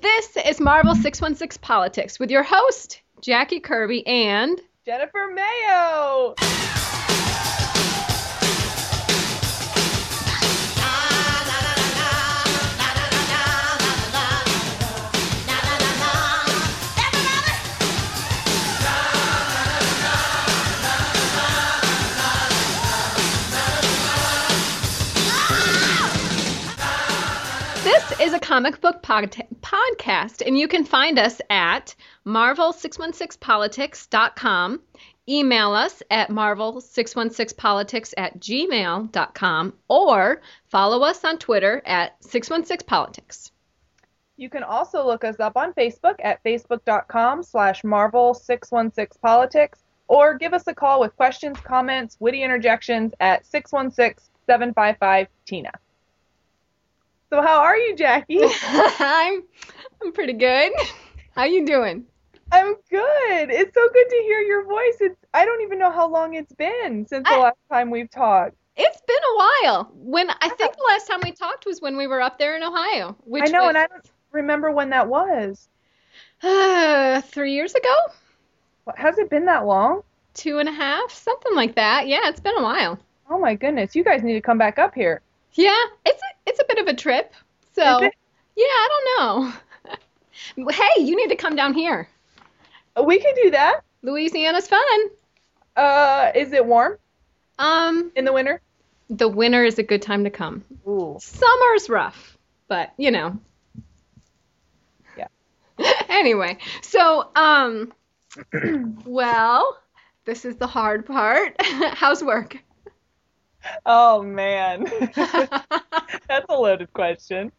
This is Marvel 616 Politics with your host, Jackie Kirby, and Jennifer Mayo. Is a comic book pod- podcast, and you can find us at marvel616politics.com. Email us at marvel616politics at gmail.com or follow us on Twitter at 616politics. You can also look us up on Facebook at facebook.com slash marvel616politics or give us a call with questions, comments, witty interjections at 616-755-TINA. So how are you, Jackie? I'm I'm pretty good. How you doing? I'm good. It's so good to hear your voice. It's I don't even know how long it's been since the I- last time we've talked. It's been a while. When I think the last time we talked was when we were up there in Ohio, which I know, was and I don't remember when that was. uh, three years ago, What, has it been that long? two and a half, something like that. Yeah, it's been a while. Oh my goodness, you guys need to come back up here. Yeah, it's a, it's a bit of a trip. So yeah, I don't know. hey, you need to come down here. We could do that. Louisiana's fun. Uh, is it warm Um, in the winter? the winter is a good time to come. Ooh. Summer's rough, but you know. Yeah. anyway, so um, well, this is the hard part. How's work? Oh man, that's a loaded question.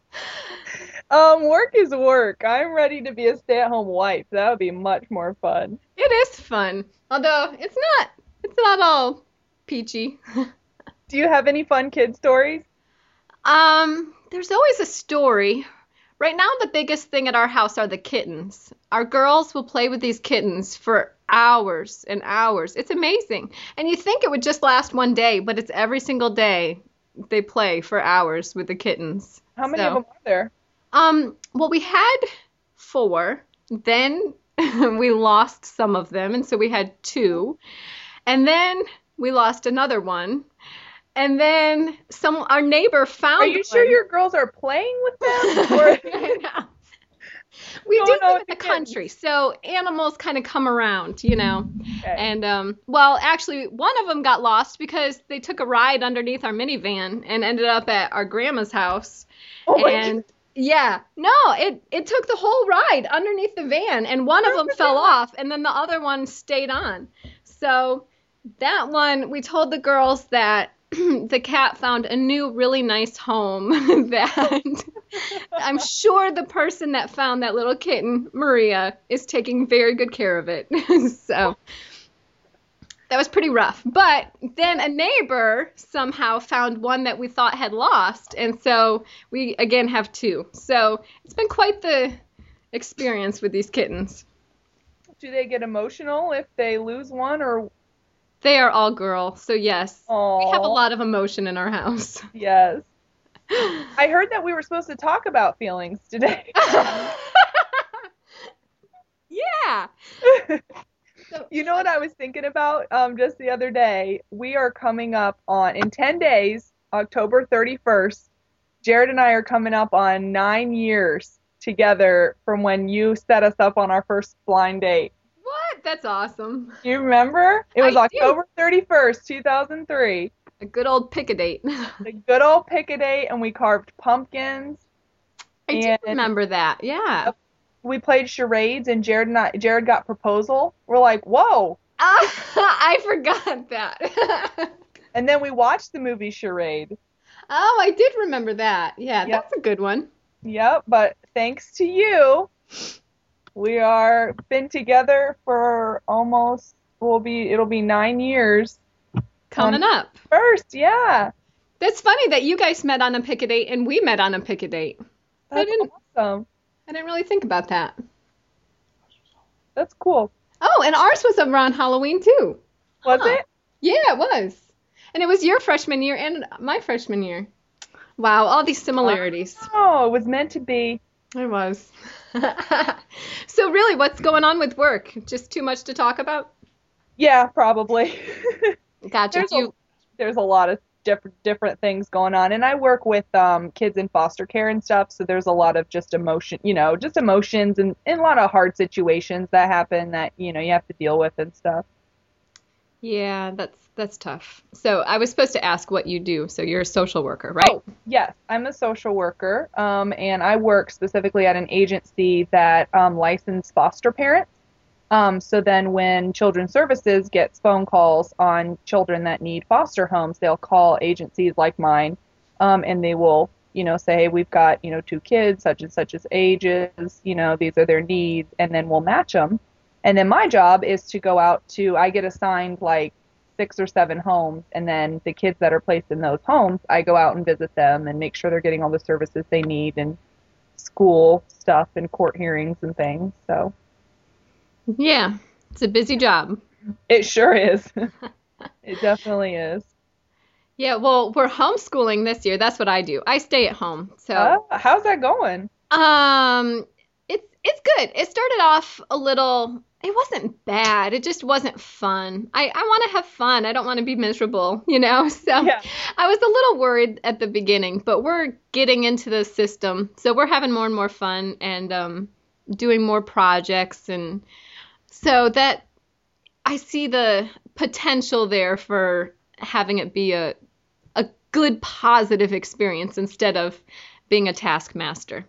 Um, work is work. I'm ready to be a stay-at-home wife. That would be much more fun. It is fun, although it's not. It's not all peachy. Do you have any fun kid stories? Um, there's always a story. Right now, the biggest thing at our house are the kittens. Our girls will play with these kittens for hours and hours. It's amazing. And you think it would just last one day, but it's every single day they play for hours with the kittens. How many So- of them are there? Um, well, we had four. Then we lost some of them, and so we had two. And then we lost another one. And then some our neighbor found Are you sure your girls are playing with them? Or. We do live in the country, so animals kind of come around, you know. Okay. And um, well, actually, one of them got lost because they took a ride underneath our minivan and ended up at our grandma's house. oh my and yeah, no, it it took the whole ride underneath the van, and one of them fell off, and then the other one stayed on. So that one, we told the girls that the cat found a new, really nice home that I'm sure the person that found that little kitten, Maria, is taking very good care of it. so that was pretty rough. But then a neighbor somehow found one that we thought had lost, and so we again have two. So it's been quite the experience with these kittens. Do they get emotional if they lose one or? They are all girl, so yes, Oh, we have a lot of emotion in our house. Yes. I heard that we were supposed to talk about feelings today. yeah. So- You know what I was thinking about um, just the other day? We are coming up on, in 10 days, October 31st, Jared and I are coming up on nine years together from when you set us up on our first blind date. That's awesome. You remember? It was I do. October 31st, 2003. A good old pick a date. a good old pick a date, and we carved pumpkins. I do remember that. Yeah. We played charades, and Jared and I, Jared got proposal. We're like, whoa! Ah, I forgot that. And then we watched the movie Charade. oh, I did remember that. Yeah, Yep. that's a good one. Yep, but thanks to you, we are been together for almost will be it'll be nine years. Coming up. First, yeah. That's funny that you guys met on a pick a date and we met on a pick a date. I didn't awesome. I didn't really think about that. That's cool. Oh, and ours was around Halloween too. Was Huh. it? Yeah, it was. And it was your freshman year and my freshman year. Wow, all these similarities. Oh, it was meant to be. It was. so really, what's going on with work? Just too much to talk about? Yeah, probably. Gotcha. there's, You- a, there's a lot of different different things going on, and I work with um, kids in foster care and stuff. So there's a lot of just emotion, you know, just emotions and, and a lot of hard situations that happen that you know you have to deal with and stuff. Yeah, that's that's tough. So I was supposed to ask what you do. So you're a social worker, right? Oh, yes, I'm a social worker, um, and I work specifically at an agency that um, licenses foster parents. Um, so then, when Children's Services gets phone calls on children that need foster homes, they'll call agencies like mine, um, and they will, you know, say, hey, we've got, you know, two kids, such and such as ages, you know, these are their needs, and then we'll match them. And then my job is to go out to, I get assigned like six or seven homes, and then the kids that are placed in those homes, I go out and visit them and make sure they're getting all the services they need and school stuff and court hearings and things. So Yeah, it's a busy job. it sure is. it definitely is. Yeah, well, we're homeschooling this year. That's what I do. I stay at home. So, Uh, how's that going? um, it's it's good. It started off a little. It wasn't bad. It just wasn't fun. I I want to have fun. I don't want to be miserable, you know. So Yeah. I was a little worried at the beginning, but we're getting into the system. So we're having more and more fun and um doing more projects and so that I see the potential there for having it be a a good positive experience instead of being a taskmaster.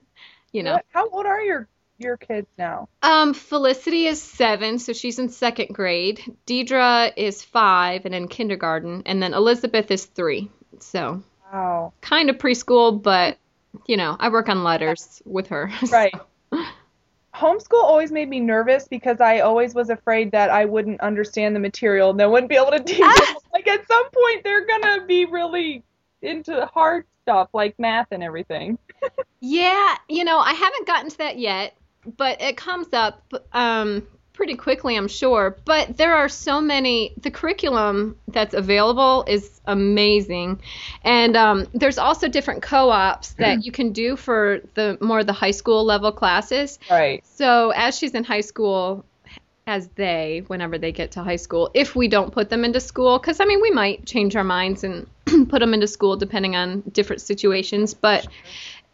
You know. How old are your your kids now? Um, Felicity is seven, so she's in second grade. Deidre is five and in kindergarten, and then Elizabeth is three. So Wow. kind of preschool, but you know, I work on letters with her. Right. Homeschool always made me nervous because I always was afraid that I wouldn't understand the material and I wouldn't be able to teach it. Like at some point they're gonna be really into hard stuff like math and everything. Yeah, you know, I haven't gotten to that yet, but it comes up um, pretty quickly, I'm sure. But there are so many, the curriculum that's available is amazing. And um, there's also different co ops that you can do for the more the high school level classes. Right. So as she's in high school, as they, whenever they get to high school, if we don't put them into school, because I mean, we might change our minds and put them into school depending on different situations, but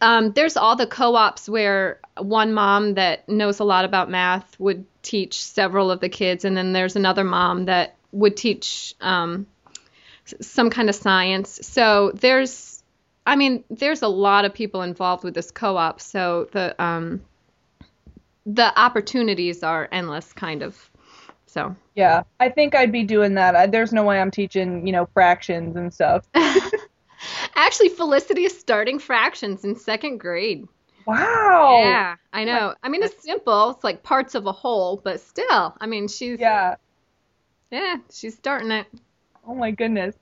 um, there's all the co-ops where one mom that knows a lot about math would teach several of the kids, and then there's another mom that would teach um, some kind of science. So there's, I mean, there's a lot of people involved with this co-op. So the um, the opportunities are endless, kind of. So Yeah. I think I'd be doing that. I, there's no way I'm teaching, you know, fractions and stuff. actually, Felicity is starting fractions in second grade. Wow. Yeah, I oh know. I mean, it's simple. It's like parts of a whole, but still, I mean, she's Yeah. yeah, she's starting it. Oh my goodness.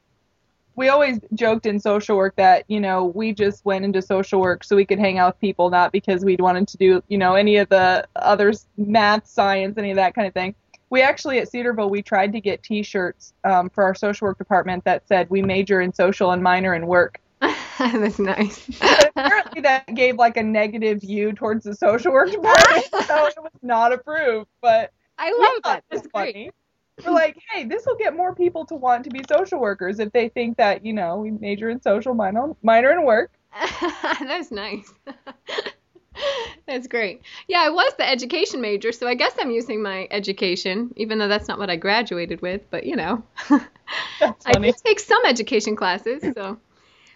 We always joked in social work that, you know, we just went into social work so we could hang out with people, not because we wanted to do, you know, any of the others, math, science, any of that kind of thing. We actually at Cedarville, we tried to get T-shirts um, for our social work department that said we major in social and minor in work. That's nice. Apparently that gave like a negative view towards the social work department, so it was not approved. But I love that. That's great. funny. We're like, hey, this will get more people to want to be social workers if they think that, you know, we major in social, minor, minor in work. That's nice. That's great. Yeah, I was the education major, so I guess I'm using my education, even though that's not what I graduated with, but you know. I did take some education classes, so.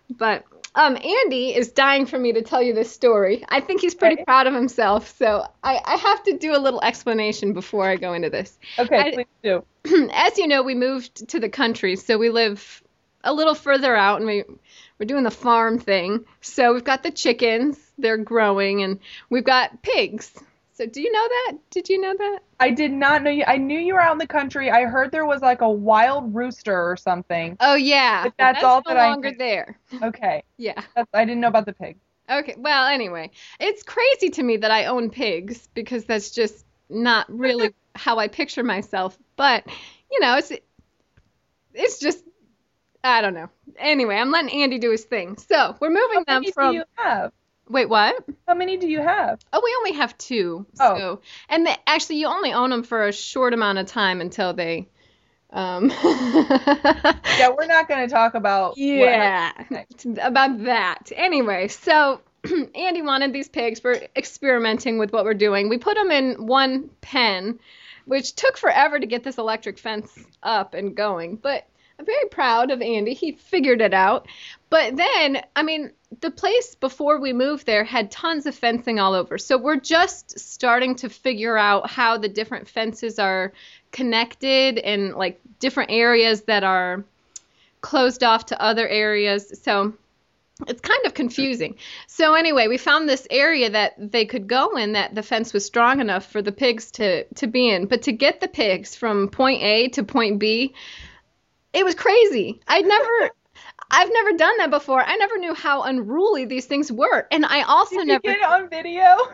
But um, Andy is dying for me to tell you this story. I think he's pretty Okay. proud of himself, so I, I have to do a little explanation before I go into this. Okay, I- please do. As you know, we moved to the country, so we live a little further out, and we we're doing the farm thing. So we've got the chickens; they're growing, and we've got pigs. So do you know that? Did you know that? I did not know you. I knew you were out in the country. I heard there was like a wild rooster or something. Oh yeah, But that's well, all no that I longer knew. there. Okay, Yeah. that's, I didn't know about the pig. Okay. Well, anyway, it's crazy to me that I own pigs because that's just not really how I picture myself. But you know, it's it's just I don't know. Anyway, I'm letting Andy do his thing. So we're moving How them from do you have? Wait, what? How many do you have? Oh, we only have two. Oh. So, and the, actually, you only own them for a short amount of time until they. Um, Yeah, we're not going to talk about. yeah, about that. Anyway, so Andy wanted these pigs. We're experimenting with what we're doing. We put them in one pen, which took forever to get this electric fence up and going. But I'm very proud of Andy. He figured it out. But then, I mean, the place before we moved there had tons of fencing all over. So we're just starting to figure out how the different fences are connected and like different areas that are closed off to other areas. So it's kind of confusing. So anyway, we found this area that they could go in that the fence was strong enough for the pigs to to be in. But to get the pigs from point A to point B, it was crazy. I'd never I've never done that before. I never knew how unruly these things were. And I also Did you never get it on video?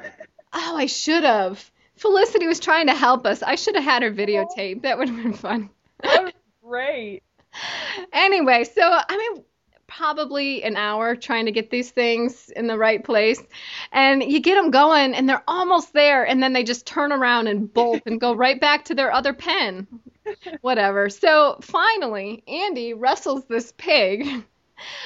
Oh, I should have. Felicity was trying to help us. I should have had her oh. videotape. That would have been fun. that was great. anyway, so I mean, probably an hour trying to get these things in the right place, and you get them going, and they're almost there, and then they just turn around and bolt and go right back to their other pen. Whatever. So finally, Andy wrestles this pig.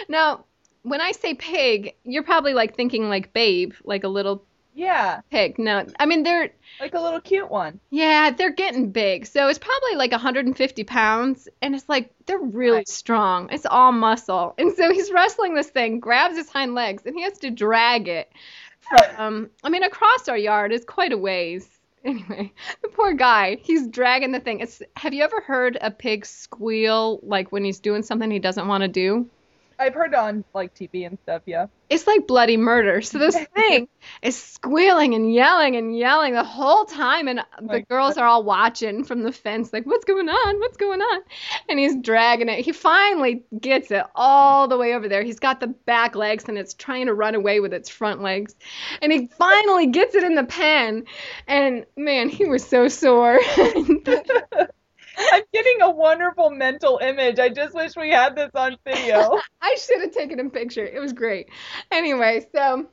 Now, when I say pig, you're probably like thinking like babe, like a little Yeah, pig. No, I mean they're like a little cute one. yeah, they're getting big. So it's probably like 150 pounds, and it's like they're really Right. strong. It's all muscle. And so he's wrestling this thing, grabs his hind legs, and he has to drag it from, um, I mean, across our yard is quite a ways. Anyway, the poor guy, he's dragging the thing. It's, have you ever heard a pig squeal like when he's doing something he doesn't want to do? I've heard on like TV and stuff. Yeah. it's like bloody murder. So this thing is squealing and yelling and yelling the whole time, and oh the my girls are all watching from the fence, like, "What's going on? What's going on?" And he's dragging it. He finally gets it all the way over there. He's got the back legs, and it's trying to run away with its front legs, and he finally gets it in the pen. And man, he was so sore. I'm getting a wonderful mental image. I just wish we had this on video. I should have taken a picture. It was great. Anyway, so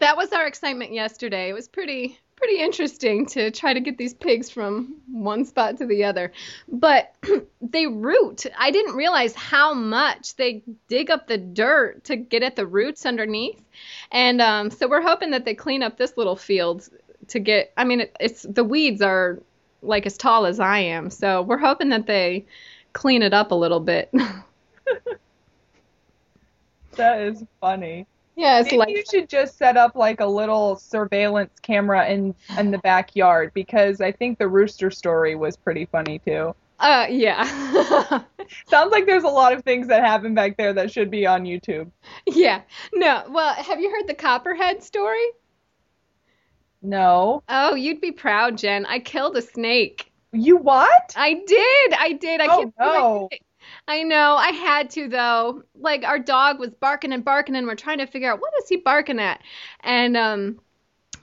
that was our excitement yesterday. It was pretty pretty interesting to try to get these pigs from one spot to the other. But they root. I didn't realize how much they dig up the dirt to get at the roots underneath. And um, so we're hoping that they clean up this little field to get I mean it, it's the weeds are like as tall as I am. So we're hoping that they clean it up a little bit. that is funny. Yeah, it's Maybe like you should just set up like a little surveillance camera in in the backyard because I think the rooster story was pretty funny too. uh yeah. Sounds like there's a lot of things that happen back there that should be on YouTube. yeah. No, well, have you heard the copperhead story? No. Oh, you'd be proud, Jen. I killed a snake. You what? I did. I did. I Oh, can't believe I no. I know. I had to though. Like our dog was barking and barking and we're trying to figure out what is he barking at. And um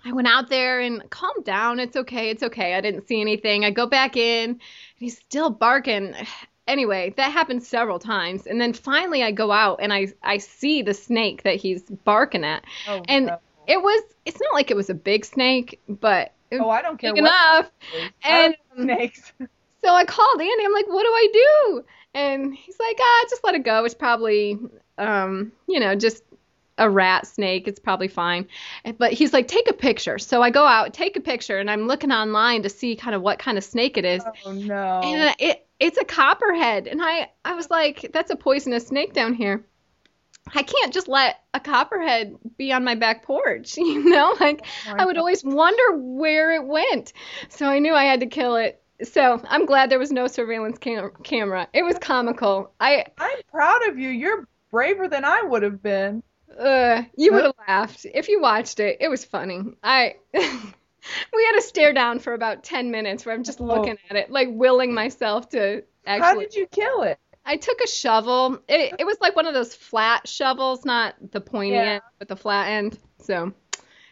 I went out there and calm down. It's okay. It's okay. I didn't see anything. I go back in and he's still barking. Anyway, that happened several times. And then finally I go out and I I see the snake that he's barking at. Oh, And no. It was it's not like it was a big snake, but oh, I don't care big enough. And snakes. so I called Andy. I'm like, what do I do? And he's like, ah, just let it go. It's probably, um, you know, just a rat snake. It's probably fine. But he's like, take a picture. So I go out, take a picture, and I'm looking online to see kind of what kind of snake it is. Oh no. And it it's a copperhead. And I I was like, that's a poisonous snake down here. I can't just let a copperhead be on my back porch, you know? Like Oh I would always wonder where it went. So I knew I had to kill it. So I'm glad there was no surveillance cam- camera. It was comical. I I'm proud of you. You're braver than I would have been. uh you would have laughed if you watched it. It was funny. I we had to stare down for about 10 minutes where I'm just looking at it, like willing myself to actually How did you kill it? I took a shovel. It, it was like one of those flat shovels, not the pointy Yeah. end, but the flat end. So,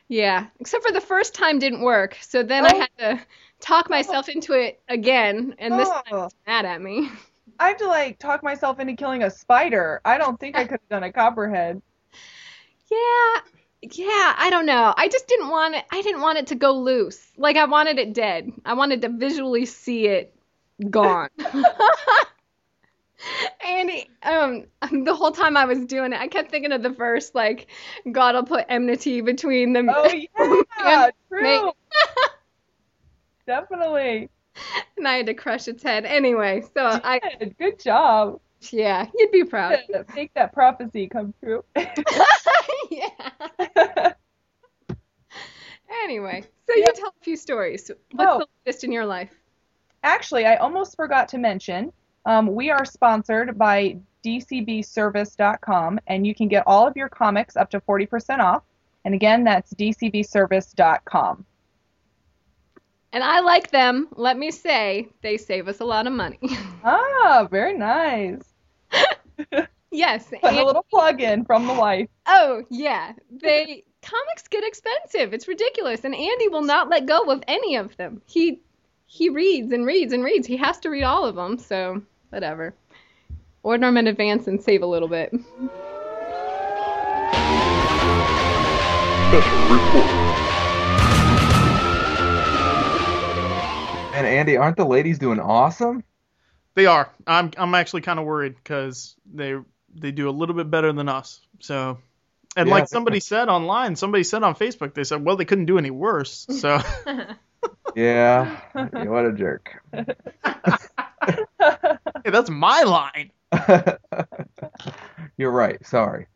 yeah. Except for the first time didn't work. So then I Oh. had to talk myself oh. into it again, and this time Oh. it's mad at me. I have to like talk myself into killing a spider. I don't think I could have done a copperhead. Yeah. yeah, I don't know. I just didn't want it. I didn't want it to go loose. Like I wanted it dead. I wanted to visually see it gone. and um, the whole time I was doing it, I kept thinking of the verse like, "God will put enmity between them." Oh yeah, true. Definitely. and I had to crush its head anyway. So I, Good. Good job. yeah, you'd be proud. Make that prophecy come true. yeah. Anyway, so you tell a few stories. What's Oh. the latest in your life? Actually, I almost forgot to mention, um, we are sponsored by dcbservice.com, and you can get all of your comics up to 40% off. And again, that's dcbservice.com. And I like them. Let me say, they save us a lot of money. Ah, very nice. yes. Putting a little plug in from the wife. oh, yeah. They comics get expensive. It's ridiculous, and Andy will not let go of any of them. He he reads and reads and reads. He has to read all of them. So whatever. Order them in advance and save a little bit. Special report. And Andy, aren't the ladies doing awesome? They are. I'm I'm actually kind of worried because they they do a little bit better than us. So, and Yeah. like somebody said online, somebody said on Facebook, they said, well, they couldn't do any worse. So, Yeah. Yeah, what a jerk. hey, that's my line. You're right. Sorry.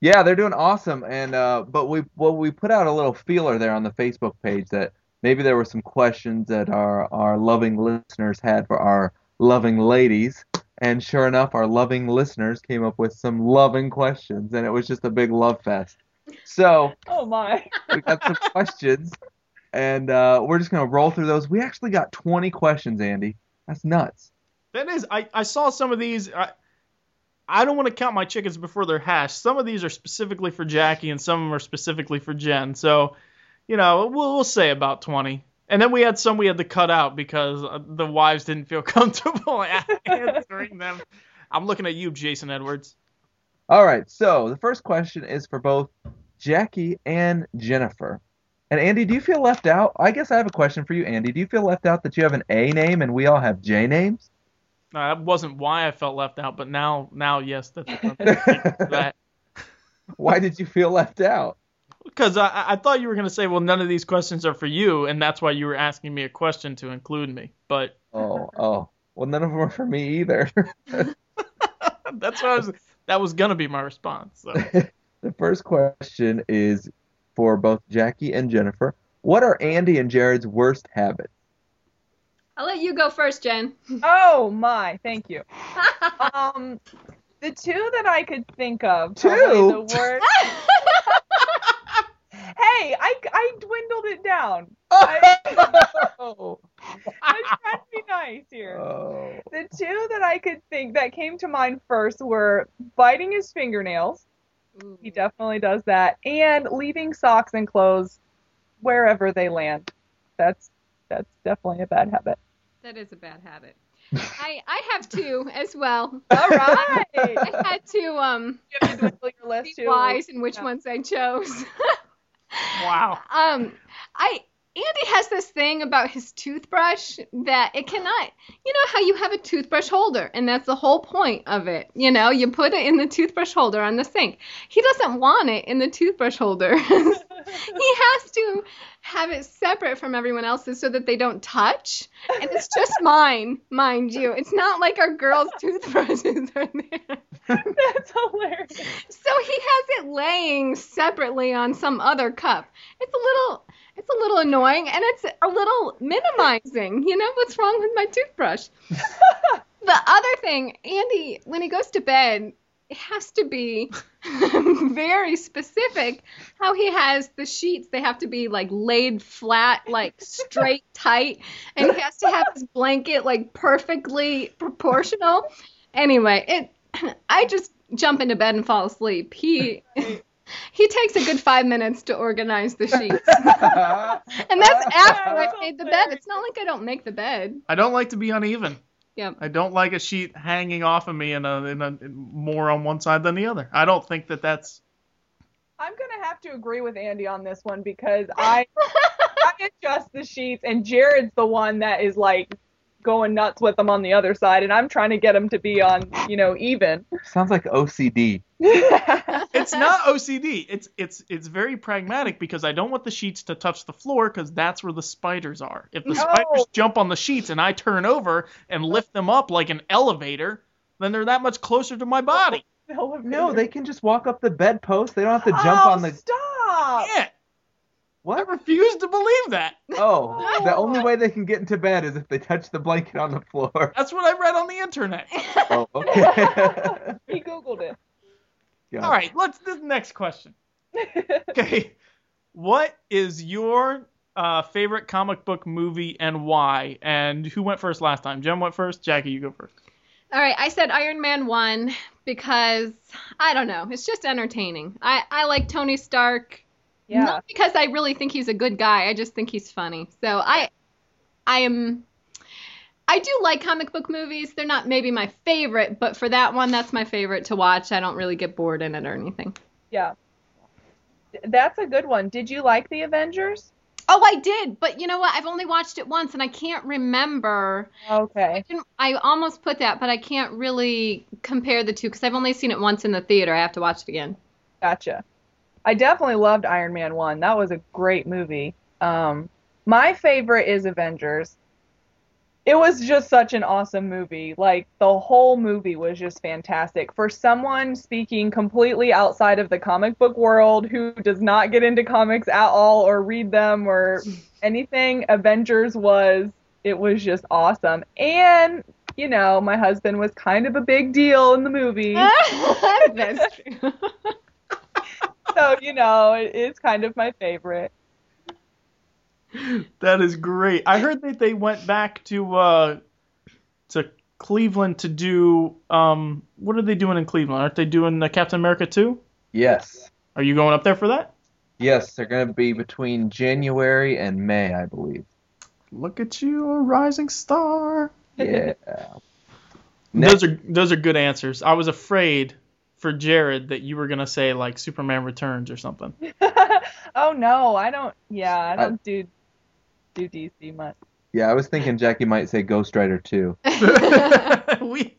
Yeah, they're doing awesome, and uh, but we well we put out a little feeler there on the Facebook page that maybe there were some questions that our our loving listeners had for our loving ladies, and sure enough, our loving listeners came up with some loving questions, and it was just a big love fest. So Oh my. we got some questions, and uh, we're just gonna roll through those. We actually got 20 questions, Andy. That's nuts. That is, I, I saw some of these. I, I don't want to count my chickens before they're hatched. Some of these are specifically for Jackie, and some of them are specifically for Jen. So, you know, we'll, we'll say about 20. And then we had some we had to cut out because uh, the wives didn't feel comfortable answering them. I'm looking at you, Jason Edwards. All right, so the first question is for both Jackie and Jennifer. And Andy, do you feel left out? I guess I have a question for you, Andy. Do you feel left out that you have an A name and we all have J names? Uh, that wasn't why I felt left out, but now, now, yes, that's that. Why did you feel left out? Because I, I thought you were gonna say, well, none of these questions are for you, and that's why you were asking me a question to include me. But Oh, oh. Well, none of them are for me either. that's what I was. That was gonna be my response. So. the first question is for both Jackie and Jennifer. What are Andy and Jared's worst habits? I'll let you go first, Jen. Oh my. Thank you. Um, the two that I could think of. Two? The worst. Hey, I, I dwindled it down. Oh. I'm trying to be nice here. oh. The two that I could think that came to mind first were biting his fingernails. He definitely does that, and leaving socks and clothes wherever they land. That's that's definitely a bad habit. That is a bad habit. I I have two as well. All right. I had to um you have to your list be too. wise in which Yeah. ones I chose. Wow. um I Andy has this thing about his toothbrush that it cannot you know how you have a toothbrush holder and that's the whole point of it. You know, you put it in the toothbrush holder on the sink. He doesn't want it in the toothbrush holder. he has to have it separate from everyone else's so that they don't touch. And it's just mine, mind you. It's not like our girls' toothbrushes are there. That's hilarious. So he has it laying separately on some other cup. It's a little it's a little annoying and it's a little minimizing. You know what's wrong with my toothbrush? the other thing, Andy, when he goes to bed, it has to be very specific how he has the sheets. They have to be like laid flat, like straight tight, and he has to have his blanket like perfectly proportional. Anyway, it I just jump into bed and fall asleep. He he takes a good five minutes to organize the sheets. And that's after I've made the bed. It's not like I don't make the bed. I don't like to be uneven. Yep. I don't like a sheet hanging off of me and a, in a, more on one side than the other. I don't think that that's I'm gonna have to agree with Andy on this one because I I adjust the sheets and Jared's the one that is like going nuts with them on the other side, and I'm trying to get them to be on you know even. Sounds like OCD. It's not OCD. It's it's it's very pragmatic because I don't want the sheets to touch the floor because that's where the spiders are. If the No. spiders jump on the sheets and I turn over and lift them up like an elevator, then they're that much closer to my body. No, they can just walk up the bedpost. They don't have to jump oh, on the. stop. Yeah, I refuse to believe that. Oh, the only way they can get into bed is if they touch the blanket on the floor. That's what I read on the internet. Oh, okay. he googled it. Yeah. All right, let's this next question. Okay, what is your uh, favorite comic book movie and why? And who went first last time? Jen went first. Jackie, you go first. All right, I said Iron Man 1 because I don't know, it's just entertaining. I, I like Tony Stark. Yeah. Not because I really think he's a good guy, I just think he's funny. So I I am I do like comic book movies. They're not maybe my favorite, but for that one that's my favorite to watch. I don't really get bored in it or anything. Yeah. That's a good one. Did you like the Avengers? Oh, I did, but you know what? I've only watched it once and I can't remember. Okay. I didn't- I almost put that, but I can't really compare the two because I've only seen it once in the theater. I have to watch it again. Gotcha. I definitely loved Iron Man 1. That was a great movie. Um, my favorite is Avengers. It was just such an awesome movie. Like, the whole movie was just fantastic. For someone speaking completely outside of the comic book world who does not get into comics at all or read them or anything, Avengers was, it was just awesome. And, you know, my husband was kind of a big deal in the movie. That's true. so you know it is kind of my favorite That is great. I heard that they went back to uh, to Cleveland to do um, what are they doing in Cleveland? Aren't they doing uh, Captain America 2? Yes. Are you going up there for that? Yes, they're going to be between January and May, I believe. Look at you, a rising star. Yeah. Those are those are good answers. I was afraid for Jared that you were gonna say like Superman Returns or something. oh no i don't yeah i don't do do dc much Yeah, I was thinking Jackie might say Ghost Rider too. we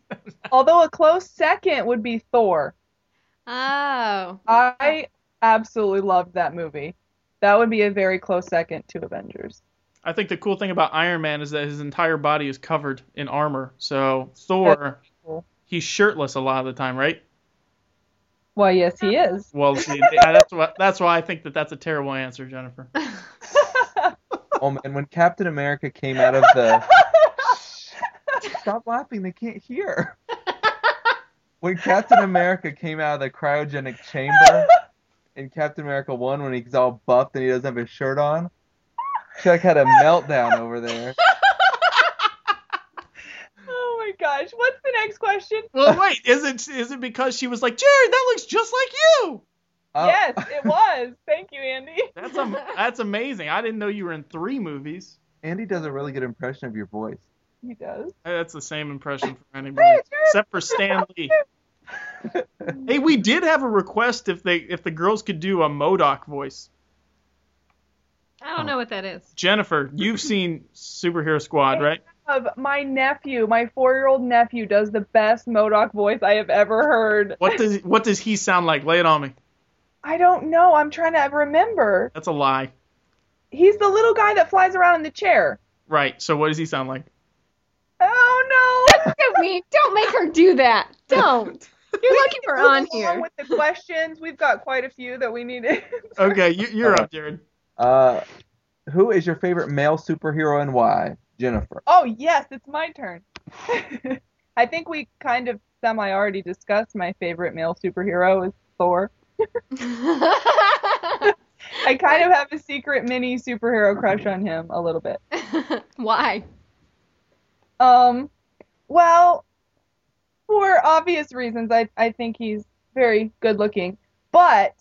although a close second would be thor Oh. i absolutely loved that movie that would be a very close second to avengers I think the cool thing about Iron Man is that his entire body is covered in armor. So Thor, cool. he's shirtless a lot of the time, right? Well yes he is Well, see, yeah, uh, that's why that's why I think that that's a terrible answer, Jennifer. Oh man, when Captain America came out of the Stop laughing, they can't hear. When Captain America came out of the cryogenic chamber in Captain America 1 when he's all buffed and he doesn't have his shirt on, Chuck had a meltdown over there. oh my gosh what's the next question Well, wait, is it is it because she was like, Jared, that looks just like you? Oh, yes it was thank you andy That's am- that's amazing. I didn't know you were in three movies. Andy does a really good impression of your voice. he does That's the same impression for anybody except for Stan Lee. Hey, we did have a request if they if the girls could do a MODOK voice. I don't know what that is. Jennifer, you've seen Superhero Squad, right? Of my nephew, my four-year-old nephew, does the best MODOK voice I have ever heard. What does what does he sound like? Lay it on me. I don't know. I'm trying to remember. That's a lie. He's the little guy that flies around in the chair. Right. So what does he sound like? Oh no! Look at me. Don't make her do that. Don't. You're lucky we're Move on along here. With the questions, we've got quite a few that we need to. Okay, you, you're up, Jared. Uh, who is your favorite male superhero and why? Jennifer. oh yes, it's my turn. I think we kind of semi already discussed my favorite male superhero is Thor. I kind of have a secret mini superhero crush on him a little bit. Why? Um, well, for obvious reasons, I I think he's very good looking. But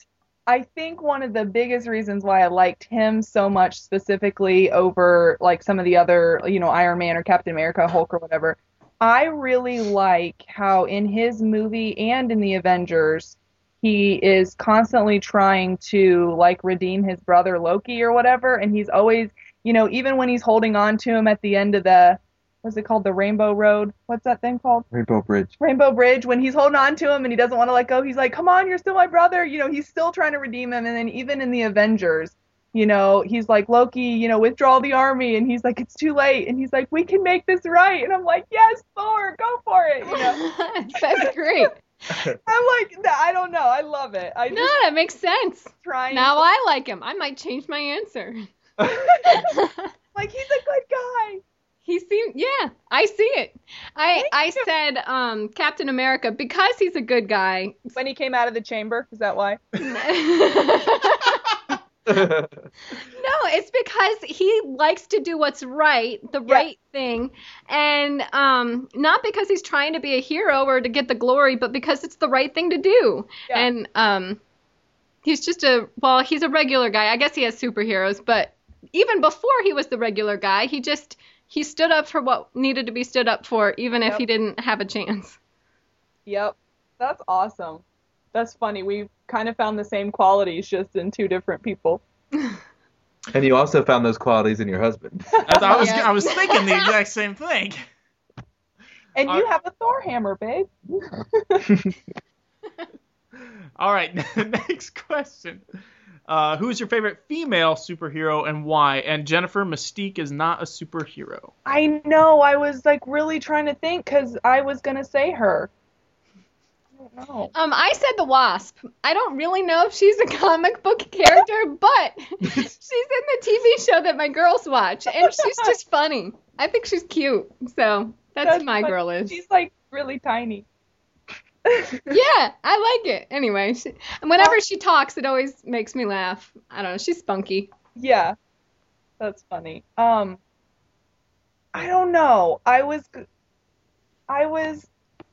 I think one of the biggest reasons why I liked him so much specifically over like some of the other, you know, Iron Man or Captain America, Hulk or whatever, I really like how in his movie and in the Avengers, he is constantly trying to like redeem his brother Loki or whatever, and he's always, you know, even when he's holding on to him at the end of the what's it called, the Rainbow Road? What's that thing called? Rainbow Bridge. Rainbow Bridge. When he's holding on to him and he doesn't want to let go, he's like, "Come on, you're still my brother." You know, he's still trying to redeem him, and then even in the Avengers. You know, he's like, Loki, you know, withdraw the army. And he's like, it's too late. And he's like, we can make this right. And I'm like, yes, Thor, go for it. You know, That's great. I'm like, I don't know. I love it. I No, just that makes sense. trying. Now I like him. I might change my answer. like he's a good guy. He seemed, yeah, I see it. I I said um, Captain America because he's a good guy. When he came out of the chamber, is that why? no, it's because he likes to do what's right, the Yeah. right thing, and um, not because he's trying to be a hero or to get the glory, but because it's the right thing to do. Yeah. And um, he's just a well, he's a regular guy. I guess he has superheroes, but even before he was the regular guy, he just he stood up for what needed to be stood up for, even if he didn't have a chance. Yep. That's awesome. That's funny. We kind of found the same qualities just in two different people. and you also found those qualities in your husband. I, I was Yeah. I was thinking the exact same thing. And Are- you have a Thor hammer, babe. All right, next question. Uh, who is your favorite female superhero and why? And Jennifer Mystique is not a superhero. I know. I was like really trying to think because I was gonna say her. I don't know. Um, I said the Wasp. I don't really know if she's a comic book character, but she's in the TV show that my girls watch, and she's just funny. I think she's cute, so that's, That's who my funny. girl is. She's like really tiny. Yeah, I like it. Anyway, she, and whenever she talks, it always makes me laugh. I don't know. She's spunky. Yeah, that's funny. Um, I don't know. I was, I was,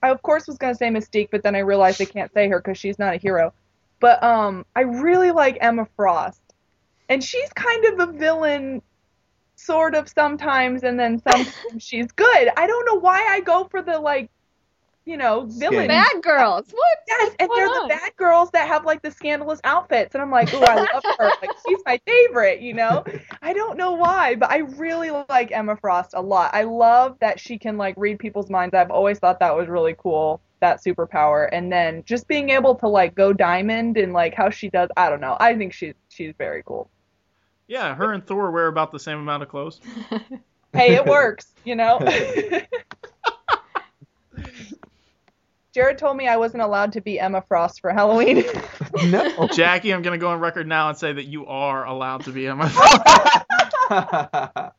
I of course was gonna say Mystique, but then I realized I can't say her because she's not a hero. But um, I really like Emma Frost, and she's kind of a villain, sort of sometimes, and then sometimes she's good. I don't know why I go for the like, you know, villain. Bad girls. What? Yes, and they're going the bad girls that have like the scandalous outfits, and I'm like, oh, I love her. Like she's my favorite, you know. I don't know why, but I really like Emma Frost a lot. I love that she can like read people's minds. I've always thought that was really cool, that superpower. And then just being able to like go diamond and like how she does, I don't know. I think she's she's very cool. Yeah, her and Thor wear about the same amount of clothes. Hey, it works, you know. Jared told me I wasn't allowed to be Emma Frost for Halloween. no. Jackie, I'm gonna go on record now and say that you are allowed to be Emma. Frost.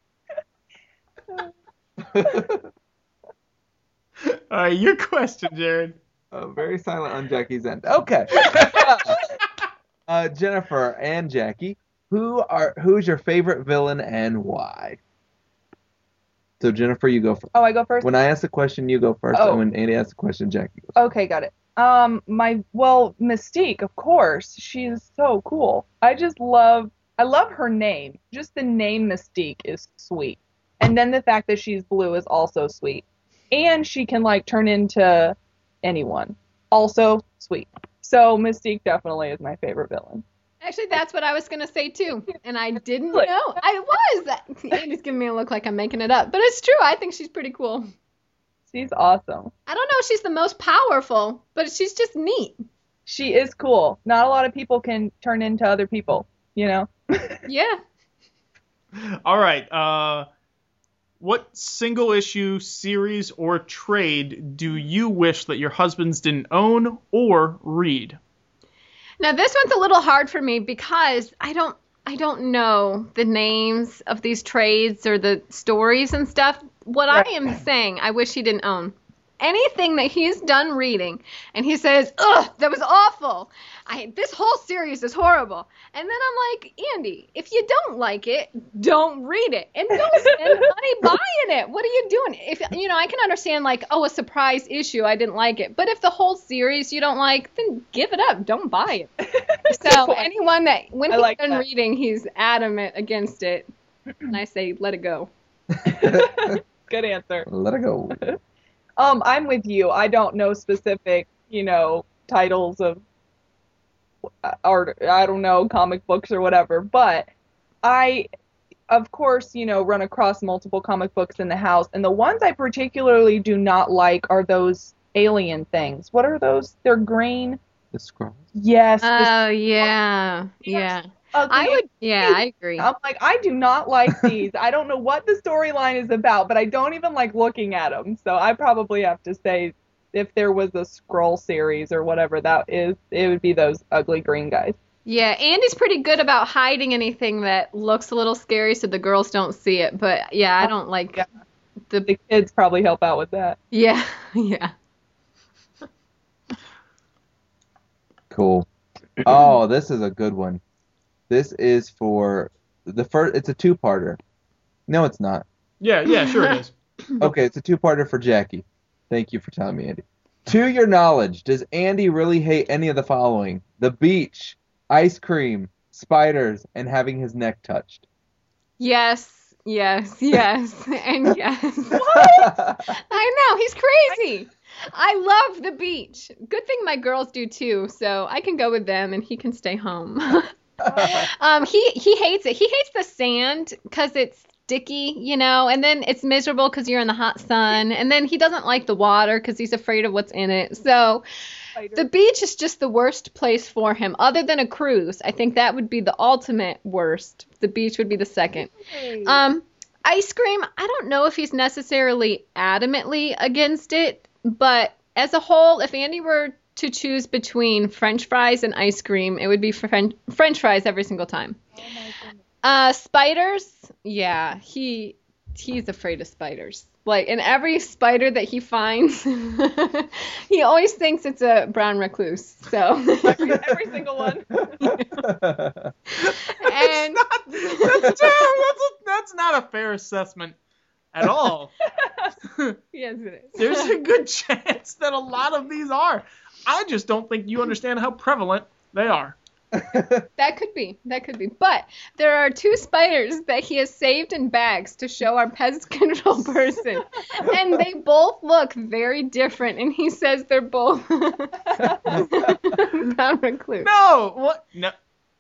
All right, your question, Jared. Uh, very silent on Jackie's end. Okay. uh, Jennifer and Jackie, who are who's your favorite villain and why? So Jennifer, you go first. oh, I go first. When I ask the question, you go first. Oh. And when Andy asks the question, Jackie goes. Okay, got it. Um, my well, Mystique, of course. She's so cool. I just love. I love her name. Just the name Mystique is sweet, and then the fact that she's blue is also sweet, and she can like turn into anyone. Also sweet. So Mystique definitely is my favorite villain. Actually, that's what I was gonna say too, and I didn't know. I was. Andy's giving me a look like I'm making it up, but it's true. I think she's pretty cool. She's awesome. I don't know if she's the most powerful, but she's just neat. She is cool. Not a lot of people can turn into other people. You know. Yeah. All right. Uh, what single issue, series, or trade do you wish that your husbands didn't own or read? Now this one's a little hard for me because I don't I don't know the names of these trades or the stories and stuff. What Right. I am saying, I wish he didn't own. Anything that he's done reading and he says, "Ugh, that was awful. I this whole series is horrible." And then I'm like, "Andy, if you don't like it, don't read it and don't spend money buying it. What are you doing? If you know, I can understand like, oh, a surprise issue, I didn't like it. But if the whole series you don't like, then give it up. Don't buy it." So anyone that when I he's like done that. reading, he's adamant against it, and I say let it go. Good answer. Let it go. Um, I'm with you. I don't know specific, you know, titles of art, I don't know, comic books or whatever. But I, of course, you know, run across multiple comic books in the house, and the ones I particularly do not like are those alien things. What are those? They're green. The Skrull. Yes. this Oh yeah, yeah. ugly I would. Yeah, I agree. I'm like, I do not like these. I don't know what the storyline is about, but I don't even like looking at them. So I probably have to say, if there was a Skrull series or whatever that is, it would be those ugly green guys. Yeah, Andy's pretty good about hiding anything that looks a little scary so the girls don't see it. But yeah, I don't like Yeah. the. The kids probably help out with that. Yeah, yeah. Cool. Oh, this is a good one. This is for the first. It's a two-parter. No, it's not. Yeah, yeah, sure it is. Okay, it's a two-parter for Jackie. Thank you for telling me, Andy. To your knowledge, does Andy really hate any of the following: the beach, ice cream, spiders, and having his neck touched? Yes, yes, yes, and yes. What? I know, he's crazy. I love the beach. Good thing my girls do too, so I can go with them and he can stay home. um, he he hates it. He hates the sand because it's sticky, you know, and then it's miserable because you're in the hot sun, and then he doesn't like the water because he's afraid of what's in it. So the beach is just the worst place for him, other than a cruise. I think that would be the ultimate worst. The beach would be the second. Um, ice cream, I don't know if he's necessarily adamantly against it, but as a whole, if Andy were to choose between French fries and ice cream, it would be French French fries every single time. Uh, spiders, yeah, he he's afraid of spiders. Like, and every spider that he finds, he always thinks it's a brown recluse. So, every, every single one. and Not, that's, terrible. that's, a, that's not a fair assessment at all. yes, it is. There's a good chance that a lot of these are. I just don't think you understand how prevalent they are. That could be. That could be. But there are two spiders that he has saved in bags to show our pest control person. and they both look very different. And he says they're both brown recluse. No, what? No,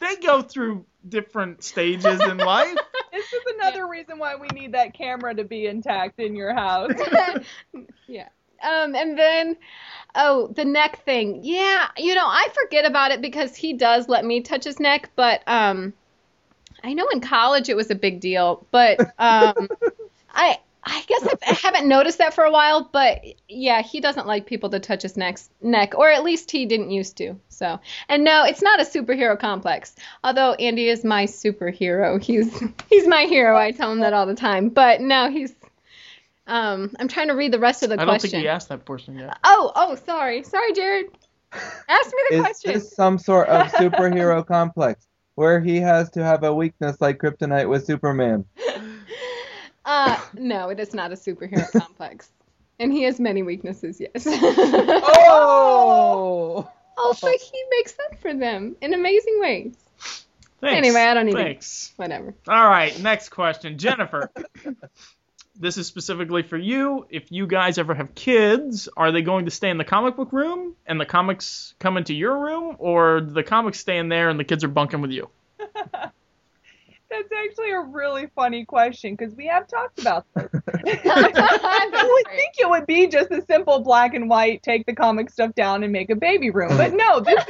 they go through different stages in life. This is another reason why we need that camera to be intact in your house. yeah. Um, and then, oh, the neck thing. Yeah, you know, I forget about it because he does let me touch his neck, but um, I know in college it was a big deal, but um, I. I guess I I haven't noticed that for a while, but yeah, he doesn't like people to touch his neck, neck, or at least he didn't used to. So, and no, it's not a superhero complex. Although Andy is my superhero, he's he's my hero. I tell him that all the time. But no, he's um, I'm trying to read the rest of the I don't question. think he asked that portion yet. Oh, oh, sorry, sorry, Jared. Ask me the Is question. this some sort of superhero complex where he has to have a weakness like kryptonite with Superman? Uh, no, it is not a superhero complex, and he has many weaknesses. Yes. Oh! oh, but he makes up for them in amazing ways. Thanks. Anyway, I don't even- Thanks. Whatever. All right, next question. Jennifer. This is specifically for you. If you guys ever have kids, are they going to stay in the comic book room and the comics come into your room, or do the comics stay in there and the kids are bunking with you? That's actually a really funny question because we have talked about this. I would think it would be just a simple black and white, take the comic stuff down and make a baby room. But no, this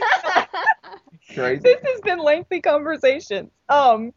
Crazy. this has been lengthy conversations. Um,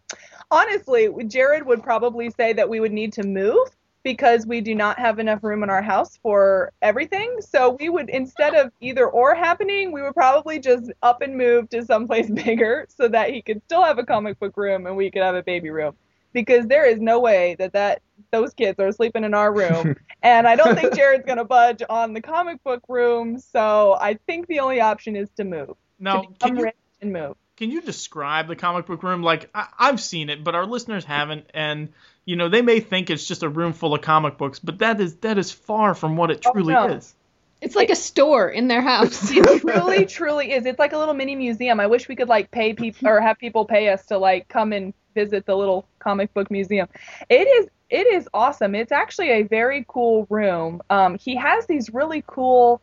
honestly, Jared would probably say that we would need to move because we do not have enough room in our house for everything. So we would instead of either or happening, we would probably just up and move to someplace bigger so that he could still have a comic book room and we could have a baby room. Because there is no way that that those kids are sleeping in our room, and I don't think Jared's gonna budge on the comic book room. So I think the only option is to move, Now, to become can you rich and move. can you describe the comic book room? Like I, I've seen it, but our listeners haven't, and you know they may think it's just a room full of comic books, but that is that is far from what it Oh, truly no. is. It's like a store in their house. It truly, truly is. It's like a little mini museum. I wish we could like pay people or have people pay us to like come and visit the little comic book museum. It is it is awesome. It's actually a very cool room. Um, he has these really cool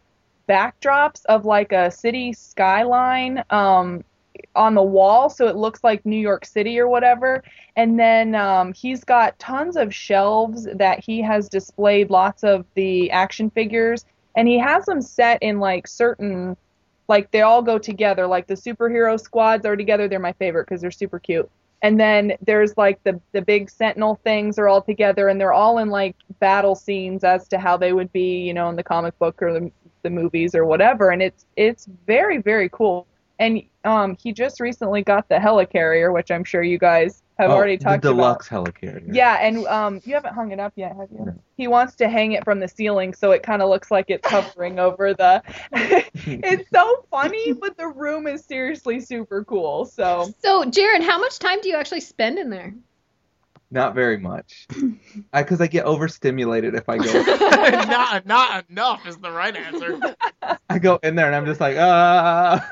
backdrops of like a city skyline. Um, on the wall so it looks like New York City or whatever. And then um, he's got tons of shelves that he has displayed lots of the action figures, and he has them set in like certain, like they all go together. Like the superhero squads are together. They're my favorite because they're super cute. And then there's like the the big sentinel things are all together, and they're all in like battle scenes as to how they would be, you know, in the comic book or the the movies or whatever. And it's it's very very cool. And um, he just recently got the helicarrier, which I'm sure you guys have Oh, already talked the about. deluxe helicarrier. Yeah, and um, you haven't hung it up yet, have you? No. He wants to hang it from the ceiling so it kind of looks like it's hovering over the. it's so funny, but the room is seriously super cool. So So, Jared, how much time do you actually spend in there? Not very much. Because I, get overstimulated if I go. not not enough is the right answer. I go in there and I'm just like, ah.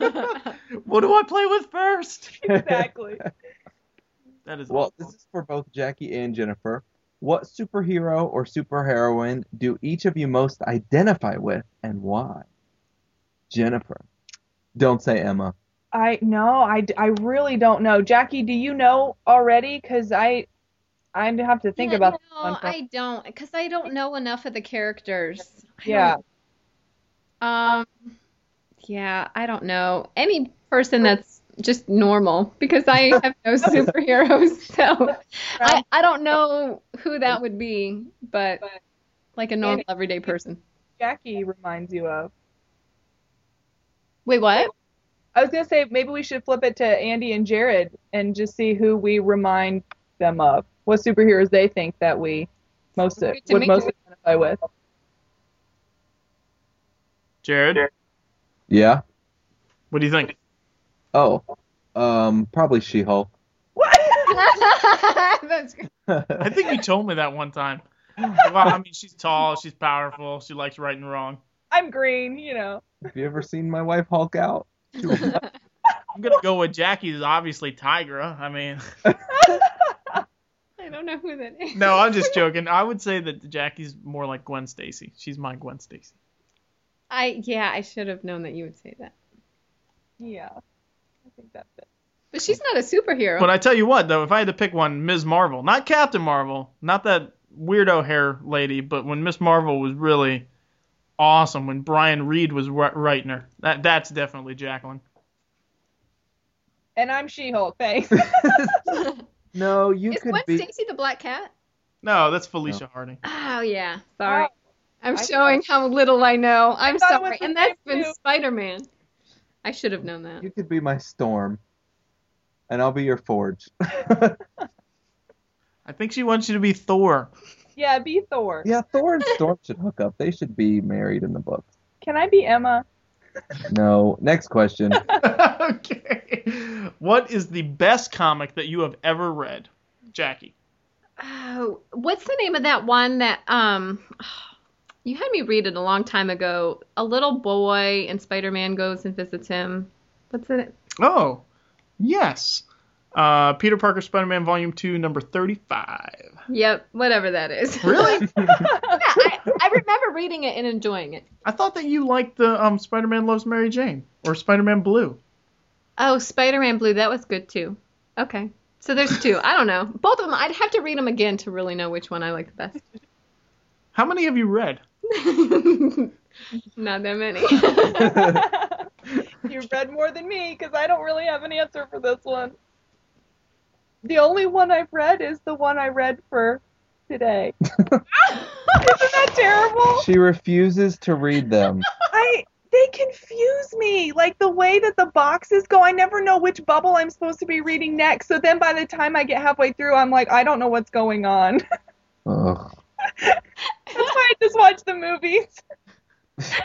What do I play with first? exactly. That is well, awful. this is for both Jackie and Jennifer. What superhero or superheroine do each of you most identify with, and why? Jennifer. Don't say Emma. I no, I, I really don't know. Jackie, do you know already? Because I I have to think Yeah, about no, one. I don't, because I don't know enough of the characters. Yeah. Um. Yeah, I don't know any person that's just normal because I have no superheroes, so I I don't know who that would be, but like a normal everyday person. Jackie reminds you of. Wait, what? I was gonna say maybe we should flip it to Andy and Jared and just see who we remind them of. What superheroes they think that we most Good would most identify with. Jared, Yeah? what do you think? Oh, um, probably She-Hulk. What? That's good. I think you told me that one time. Well, I mean, she's tall, she's powerful, she likes right and wrong. I'm green, you know. Have you ever seen my wife Hulk out? She was nuts. I'm gonna go with Jackie's obviously Tigra. I mean, I don't know who that is. no, I'm just joking. I would say that Jackie's more like Gwen Stacy. She's my Gwen Stacy. I yeah, I should have known that you would say that. Yeah. I think that's it. But she's not a superhero. But I tell you what, though, if I had to pick one, Ms. Marvel, not Captain Marvel, not that weirdo hair lady, but when Miss Marvel was really awesome, when Brian Reed was writing her, that that's definitely Jacqueline. And I'm She-Hulk. Thanks. no, you is could Gwen be. Stacy the black cat? No, that's Felicia Hardy. Oh yeah, sorry. Oh, I'm I showing how little I know. I'm thought it was sorry. And that's been too. Spider-Man. I should have known that. You could be my Storm, and I'll be your Forge. I think she wants you to be Thor. yeah, be Thor. yeah, Thor and Storm should hook up. They should be married in the books. Can I be Emma? No. Next question. okay. What is the best comic that you have ever read, Jackie? Oh, what's the name of that one that um you had me read it a long time ago. A little boy and Spider-Man goes and visits him. What's it? Oh, yes. Uh, Peter Parker Spider-Man Volume 2, number 35. Yep, whatever that is. Really? yeah, I, I remember reading it and enjoying it. I thought that you liked the um, Spider-Man Loves Mary Jane or Spider-Man Blue. Oh, Spider-Man Blue, that was good too. Okay. So there's two. I don't know. Both of them, I'd have to read them again to really know which one I like the best. How many have you read? Best. Not that many. You've read more than me because I don't really have an answer for this one. The only one I've read is the one I read for today. Isn't that terrible? she refuses to read them. I they confuse me. Like the way that the boxes go, I never know which bubble I'm supposed to be reading next. So then by the time I get halfway through, I'm like, I don't know what's going on. Ugh. That's why I just watch the movies.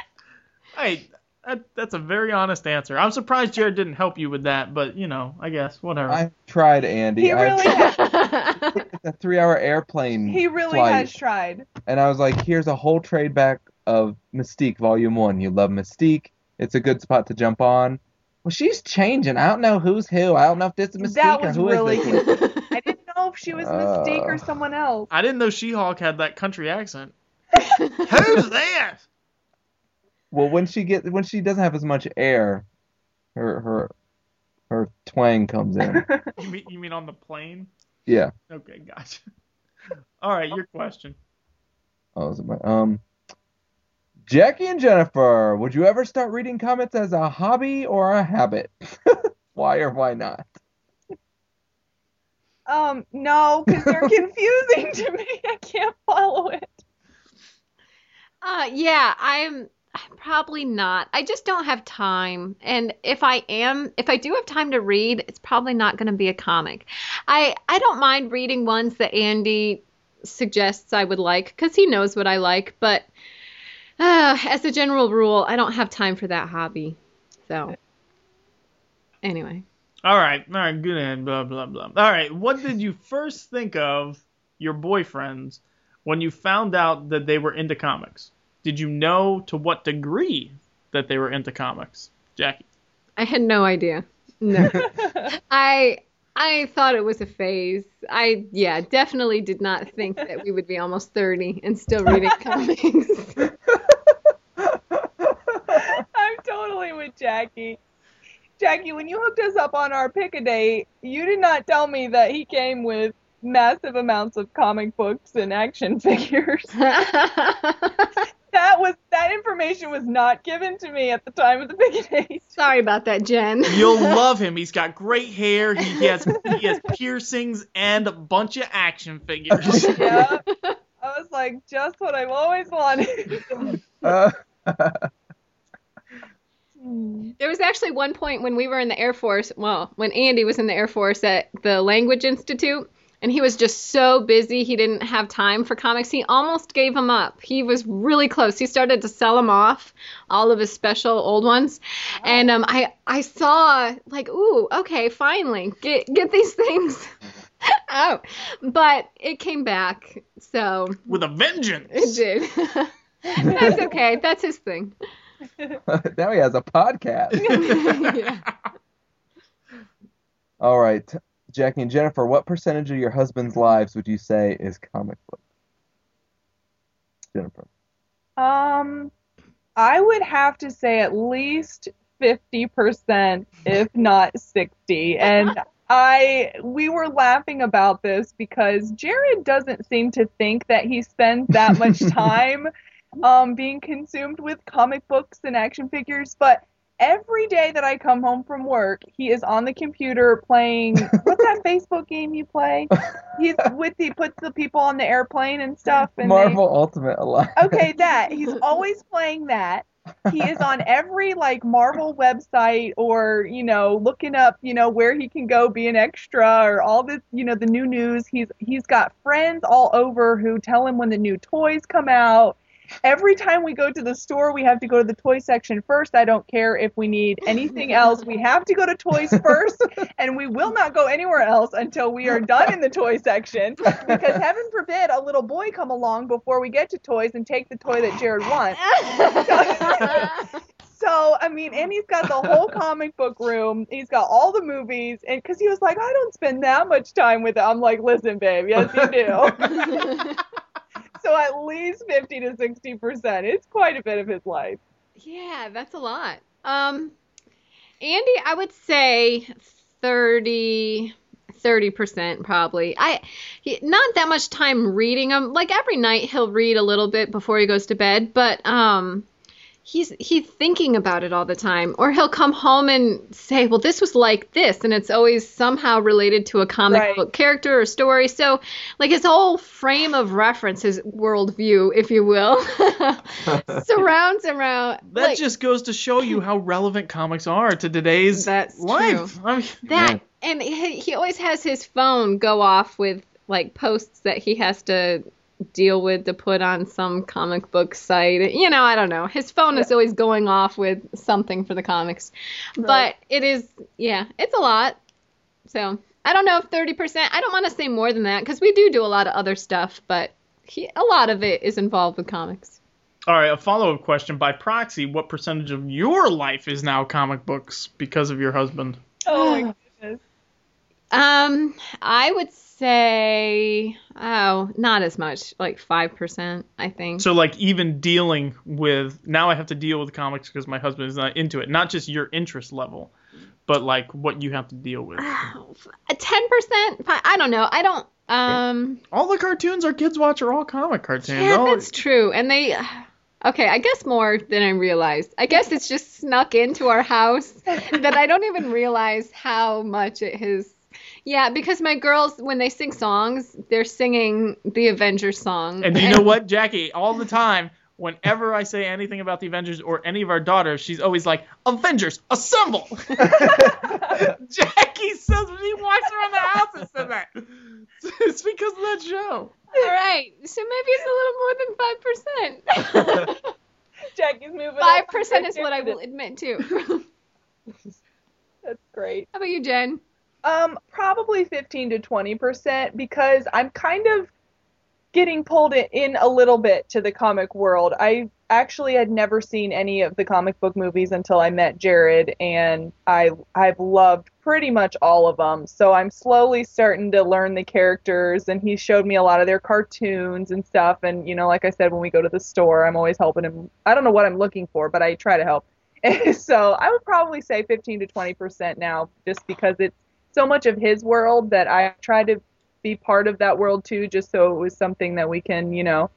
Hey, that, that's a very honest answer. I'm surprised Jared didn't help you with that, but you know, I guess whatever. I've tried, Andy. He I've really has, it's a three-hour airplane he really flight, has tried. and I was like, "Here's a whole trade back of Mystique Volume One. You love Mystique. It's a good spot to jump on." Well, she's changing. I don't know who's who. I don't know if this is Mystique That or was who is really this. I didn't know if she was Mystique or Uh. someone else. I didn't know She-Hulk had that country accent. Who's that? Well, when she get when she doesn't have as much air, her her her twang comes in. You mean, you mean on the plane? Yeah. Okay, gotcha. All right, your question. Oh, is it my um? Jackie and Jennifer, would you ever start reading comics as a hobby or a habit? why or why not? Um, no, because they're confusing to me. I can't follow it. Uh, yeah, I'm, probably not. I just don't have time. And if I am, if I do have time to read, it's probably not going to be a comic. I I don't mind reading ones that Andy suggests I would like because he knows what I like. But uh, as a general rule, I don't have time for that hobby. So anyway, All right, all right, good and blah blah blah. All right, what did you first think of your boyfriends when you found out that they were into comics? Did you know to what degree that they were into comics, Jackie? I had no idea. No. I I thought it was a phase. I yeah, definitely did not think that we would be almost 30 and still reading comics. I'm totally with Jackie. Jackie, when you hooked us up on our pick a date, you did not tell me that he came with massive amounts of comic books and action figures. That was that information was not given to me at the time of the pick a date. Sorry about that, Jen. You'll love him. He's got great hair. He has he has piercings and a bunch of action figures. Yeah. I was like, just what I've always wanted. Uh, There was actually one point when we were in the Air Force, well, when Andy was in the Air Force at the Language Institute, and he was just so busy he didn't have time for comics. He almost gave them up. He was really close. He started to sell them off, all of his special old ones. And um, I I saw like, ooh, okay, finally get get these things out. But it came back, so With a vengeance. it did. That's okay. That's his thing. now he has a podcast. yeah. All right, Jackie and Jennifer, what percentage of your husband's lives would you say is comic book? Jennifer. Um, I would have to say at least 50%, if not 60. And I we were laughing about this because Jared doesn't seem to think that he spends that much time um, being consumed with comic books and action figures, but every day that I come home from work, he is on the computer playing what's that Facebook game you play? He's with the puts the people on the airplane and stuff and they- Marvel Ultimate Alliance. okay, that. He's always playing that. He is on every like Marvel website or, you know, looking up, you know, where he can go be an extra or all this, you know, the new news. He's he's got friends all over who tell him when the new toys come out. Every time we go to the store, we have to go to the toy section first. I don't care if we need anything else. We have to go to toys first, and we will not go anywhere else until we are done in the toy section. Because heaven forbid a little boy come along before we get to toys and take the toy that Jared wants. So, I mean, and he's got the whole comic book room. He's got all the movies. And because he was like, I don't spend that much time with it. I'm like, listen, babe, yes, you do. so, at least 50 to 60%. It's quite a bit of his life. yeah, that's a lot. Um, Andy, I would say 30. 30% probably. I he, not that much time reading them. Like every night he'll read a little bit before he goes to bed, but um he's he's thinking about it all the time or he'll come home and say well this was like this and it's always somehow related to a comic Right. book character or story so like his whole frame of reference his worldview if you will surrounds around That like, just goes to show you how relevant comics are to today's That's life. I mean, that Yeah. and he, he always has his phone go off with like posts that he has to deal with to put on some comic book site. You know i don't know. His phone is always going off with something for the comics. But it is yeah it's a lot. So i don't know if 30% i don't want to say more than that because we do do a lot of other stuff but he, a lot of it is involved with comics. All right, a follow up question. By proxy, what percentage of your life is now comic books because of your husband? Oh, my goodness. Um, I would say, oh, not as much, like five percent, I think. So, like, even dealing with now, I have to deal with comics because my husband is not into it. Not just your interest level, but like what you have to deal with. A ten percent? I don't know. I don't. Um. All the cartoons our kids watch are all comic cartoons. Yeah, All- that's true. And they. Okay, I guess more than I realized. I guess it's just snuck into our house that I don't even realize how much it has. Yeah, because my girls, when they sing songs, they're singing the Avengers song. And you know what, Jackie? All the time, whenever I say anything about the Avengers or any of our daughters, she's always like, "Avengers, assemble!" Jackie says when he walks around the house and says that. It's because of that show. All right, so maybe it's a little more than five percent. Jackie's moving. Five to percent is what I will admit to. That's great. How about you, Jen? Um, probably 15 to 20 percent because I'm kind of getting pulled in- a little bit to the comic world. I actually had never seen any of the comic book movies until I met Jared, and I I've loved pretty much all of them. So I'm slowly starting to learn the characters, and he showed me a lot of their cartoons and stuff. And you know, like I said, when we go to the store, I'm always helping him. I don't know what I'm looking for, but I try to help. so I would probably say 15 to 20 percent now, just because it's so much of his world that I try to be part of that world too, just so it was something that we can, you know,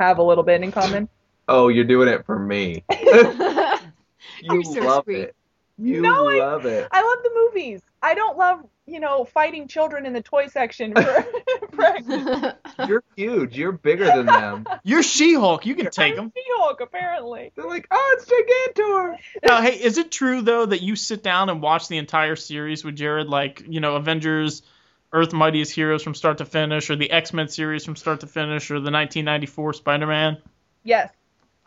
have a little bit in common. Oh, you're doing it for me. You're so love sweet. it. You No, I- love it. I love the movies. I don't love, you know, fighting children in the toy section for, for You're huge. You're bigger than them. You're She-Hulk. You can take I'm them. She-Hulk, apparently. They're like, oh, it's Gigantor. Now, hey, is it true though that you sit down and watch the entire series with Jared, like you know, Avengers, Earth Mightiest Heroes from start to finish, or the X-Men series from start to finish, or the 1994 Spider-Man? Yes.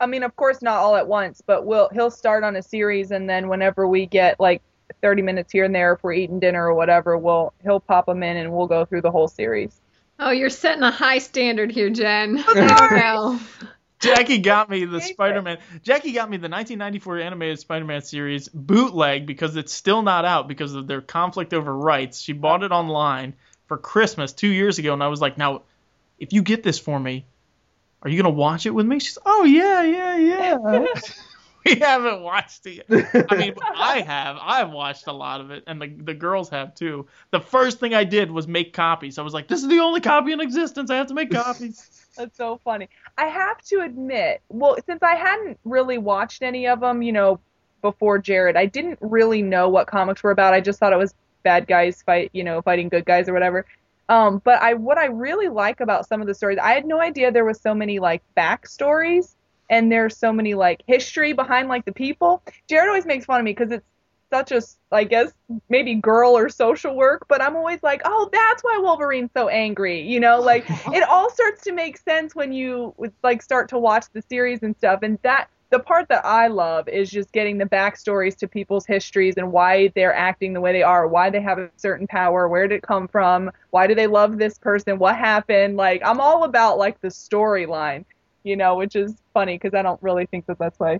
I mean, of course, not all at once, but we'll he'll start on a series, and then whenever we get like 30 minutes here and there, if we're eating dinner or whatever, we'll he'll pop them in, and we'll go through the whole series. oh, you're setting a high standard here, Jen. I sorry. don't know. Jackie got me the Spider-Man. Jackie got me the 1994 animated Spider-Man series bootleg because it's still not out because of their conflict over rights. She bought it online for Christmas two years ago, and I was like, "Now, if you get this for me, are you gonna watch it with me?" She's, "Oh yeah, yeah, yeah." we haven't watched it yet. I mean, I have. I've watched a lot of it, and the the girls have too. The first thing I did was make copies. I was like, "This is the only copy in existence. I have to make copies." That's so funny. I have to admit, well, since I hadn't really watched any of them, you know, before Jared, I didn't really know what comics were about. I just thought it was bad guys fight, you know, fighting good guys or whatever. Um, but I, what I really like about some of the stories, I had no idea there was so many like backstories and there's so many like history behind like the people. Jared always makes fun of me because it's such a, I guess maybe girl or social work, but I'm always like, oh, that's why Wolverine's so angry, you know, like it all starts to make sense when you like start to watch the series and stuff and that the part that i love is just getting the backstories to people's histories and why they're acting the way they are why they have a certain power where did it come from why do they love this person what happened? Like i'm all about like the storyline you know which is funny because i don't really think that that's why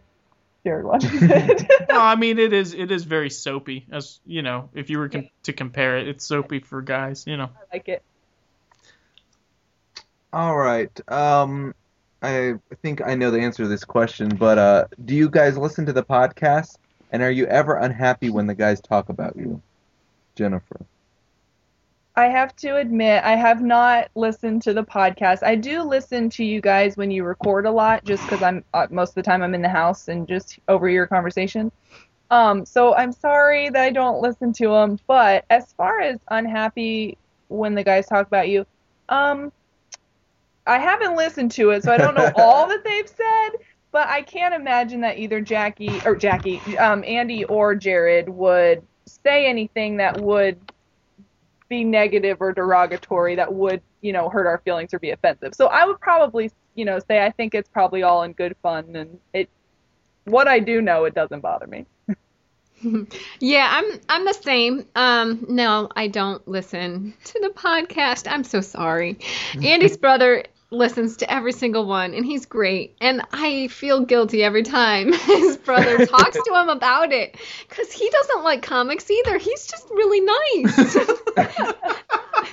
jared watches it. No, I mean it is it is very soapy as you know if you were com- to compare it it's soapy for guys you know. I like it. All right. Um, I think I know the answer to this question, but uh, do you guys listen to the podcast? And are you ever unhappy when the guys talk about you, Jennifer? I have to admit, I have not listened to the podcast. I do listen to you guys when you record a lot, just because I'm uh, most of the time I'm in the house and just over your conversation. Um, so I'm sorry that I don't listen to them. But as far as unhappy when the guys talk about you, um, I haven't listened to it, so I don't know all that they've said. But I can't imagine that either Jackie or Jackie, um, Andy or Jared would say anything that would be negative or derogatory that would, you know, hurt our feelings or be offensive. So I would probably, you know, say I think it's probably all in good fun and it what I do know it doesn't bother me. Yeah, I'm I'm the same. Um, no, I don't listen to the podcast. I'm so sorry. Andy's brother listens to every single one, and he's great. And I feel guilty every time his brother talks to him about it, because he doesn't like comics either. He's just really nice.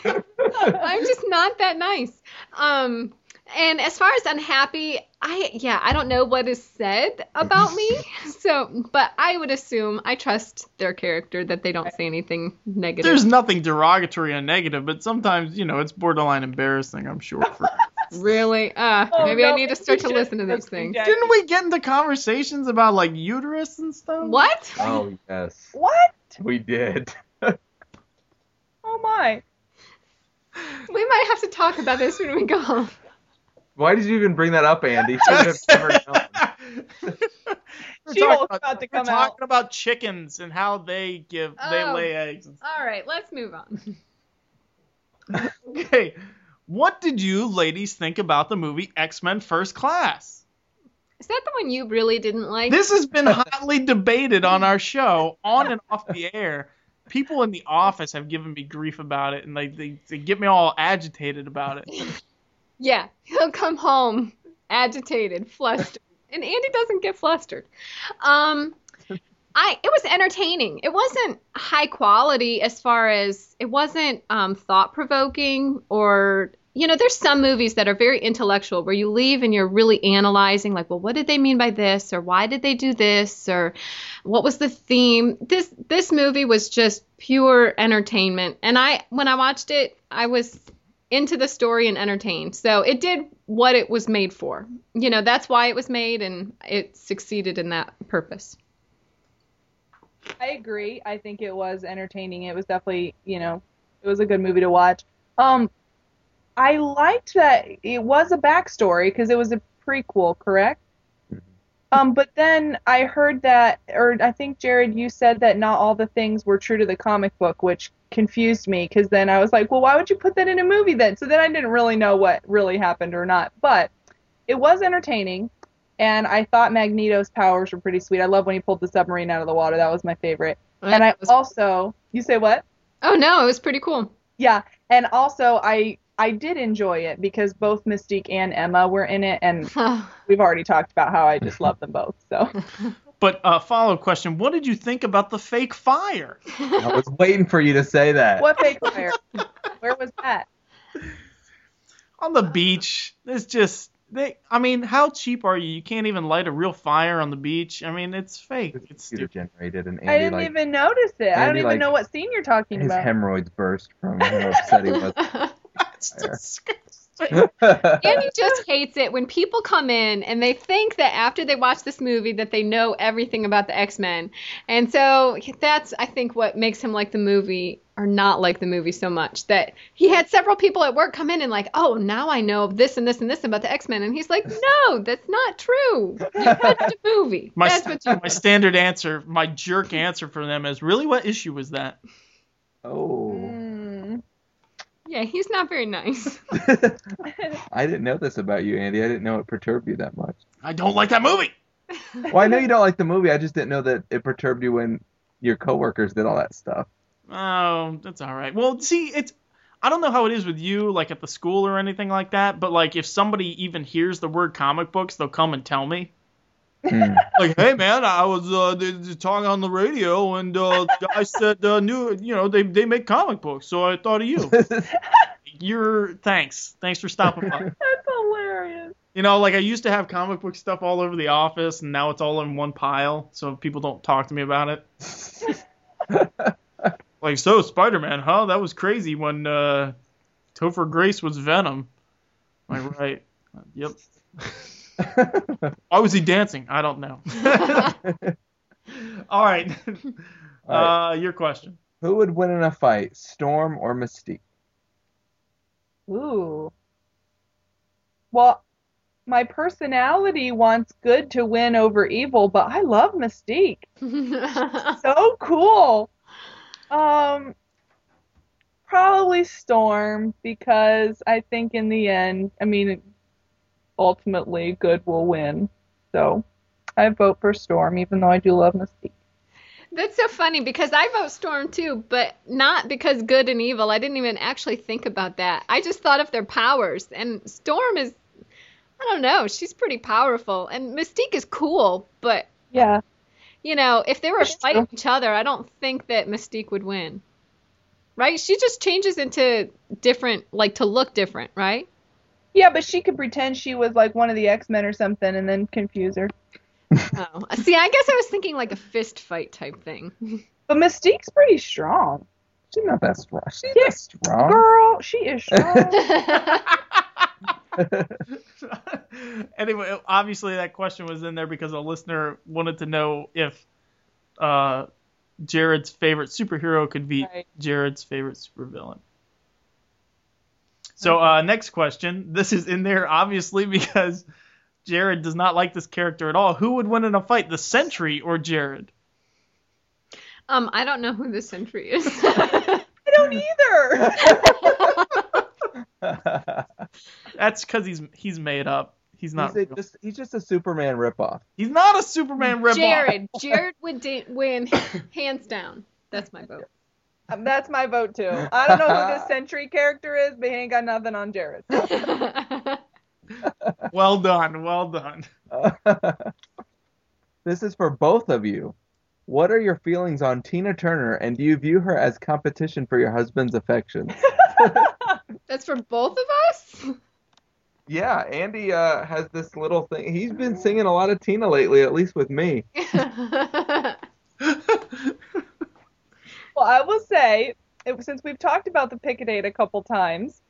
I'm just not that nice. Um, And as far as unhappy, I yeah, I don't know what is said about me. So, but I would assume I trust their character that they don't say anything negative. There's nothing derogatory and negative, but sometimes, you know, it's borderline embarrassing, I'm sure. For... really? Uh, Oh, maybe no, I need to start to listen to these listen things. to Didn't we get into conversations about like uterus and stuff? What? Oh yes, What? we did. Oh my. We might have to talk about this when we go home. Why did you even bring that up, Andy? You should have never known. We're She talking about, about to we're come talking about chickens and how they give they Oh. lay eggs. All right, let's move on. Okay, what did you ladies think about the movie X Men First Class? Is that the one you really didn't like? This has been hotly debated on our show, on and off the air. People in the office have given me grief about it, and they, they, they get me all agitated about it. Yeah, he'll come home agitated, flustered, and Andy doesn't get flustered. Um, I it was entertaining. It wasn't high quality as far as it wasn't um, thought provoking or you know there's some movies that are very intellectual where you leave and you're really analyzing like well what did they mean by this or why did they do this or what was the theme this this movie was just pure entertainment and i when i watched it i was into the story and entertained so it did what it was made for you know that's why it was made and it succeeded in that purpose I agree. I think it was entertaining. It was definitely, you know, it was a good movie to watch. Um, I liked that it was a backstory because it was a prequel, correct? Um, but then I heard that, or I think Jared, you said that not all the things were true to the comic book, which confused me because then I was like, well, why would you put that in a movie then? So then I didn't really know what really happened or not. But it was entertaining, and I thought Magneto's powers were pretty sweet. I love when he pulled the submarine out of the water. That was my favorite. And I also, you say what? oh no it was pretty cool Yeah, and also I I did enjoy it because both Mystique and Emma were in it, and we've already talked about how I just love them both. So But uh, follow up question: What did you think about the fake fire? I was waiting for you to say that. what fake fire? Where was that? on the beach. It's just they. I mean, how cheap are you? You can't even light a real fire on the beach. I mean, it's fake. It's It's computer stupid. generated, and Andy I didn't like even notice it. I don't even like, know what scene you're talking his about. hemorrhoids burst from how upset he was. It's Fire. disgusting. Andy just hates it when people come in and they think that after they watch this movie that they know everything about the X-Men. And so that's I think what makes him like the movie or not like the movie so much that he had several people at work come in and like, "Oh, now I know this and this and this about the X-Men." And he's like, "No, that's not true. You watched a movie. My, that's what you my standard answer, my jerk answer for them is, really, what issue was that? oh. Mm. Yeah, he's not very nice. I didn't know this about you, Andy. I didn't know it perturbed you that much. I don't like that movie. Well, I know you don't like the movie. I just didn't know that it perturbed you when your coworkers did all that stuff. Oh, that's all right. Well, see, it's I don't know how it is with you, like at the school or anything like that, but like if somebody even hears the word comic books, they'll come and tell me. Hmm. Like, hey man, I was uh, talking on the radio, and uh, guy said, uh, new, you know, they they make comic books, so I thought of you. You're thanks, thanks for stopping by. That's hilarious. You know, like I used to have comic book stuff all over the office, and now it's all in one pile, so people don't talk to me about it. Like, so Spider-Man, huh? That was crazy when uh, Topher Grace was Venom. Am I right? Yep. Why was he dancing? I don't know. all right. All right. Uh, your question. Who would win in a fight, Storm or Mystique? Ooh. Well, my personality wants good to win over evil, but I love Mystique. so cool. Um, probably Storm because I think in the end, I mean, ultimately good will win. So I vote for Storm, even though I do love Mystique. That's so funny because I vote Storm too, but not because good and evil. I didn't even actually think about that. I just thought of their powers, and Storm is, I don't know, she's pretty powerful, and Mystique is cool, but Yeah. you know, if they were That's fighting true. each other, I don't think that Mystique would win. Right? She just changes into different, like to look different, right? Yeah, but she could pretend she was like one of the X Men or something, and then confuse her. Oh. See, I guess I was thinking like a fist fight type thing. But Mystique's pretty strong. She's not that strong. She's Yeah. not strong. Girl, she is strong. anyway, obviously that question was in there because a listener wanted to know if uh, Jared's favorite superhero could beat Right. Jared's favorite supervillain. So uh, next question. This is in there obviously because Jared does not like this character at all. Who would win in a fight, the Sentry or Jared? um, I don't know who the Sentry is. I don't either. That's because he's he's made up. He's not. he's, a, just, he's just a Superman ripoff. He's not a Superman ripoff. Jared. Jared would da- win hands down. That's my vote. Um, That's my vote too. I don't know who this Sentry character is, but he ain't got nothing on Jared. Well done. Well done. this is for both of you. What are your feelings on Tina Turner, and do you view her as competition for your husband's affections? That's for both of us? yeah, Andy uh, has this little thing. He's been singing a lot of Tina lately, at least with me. Well, I will say, it, since we've talked about the pick a date a couple times,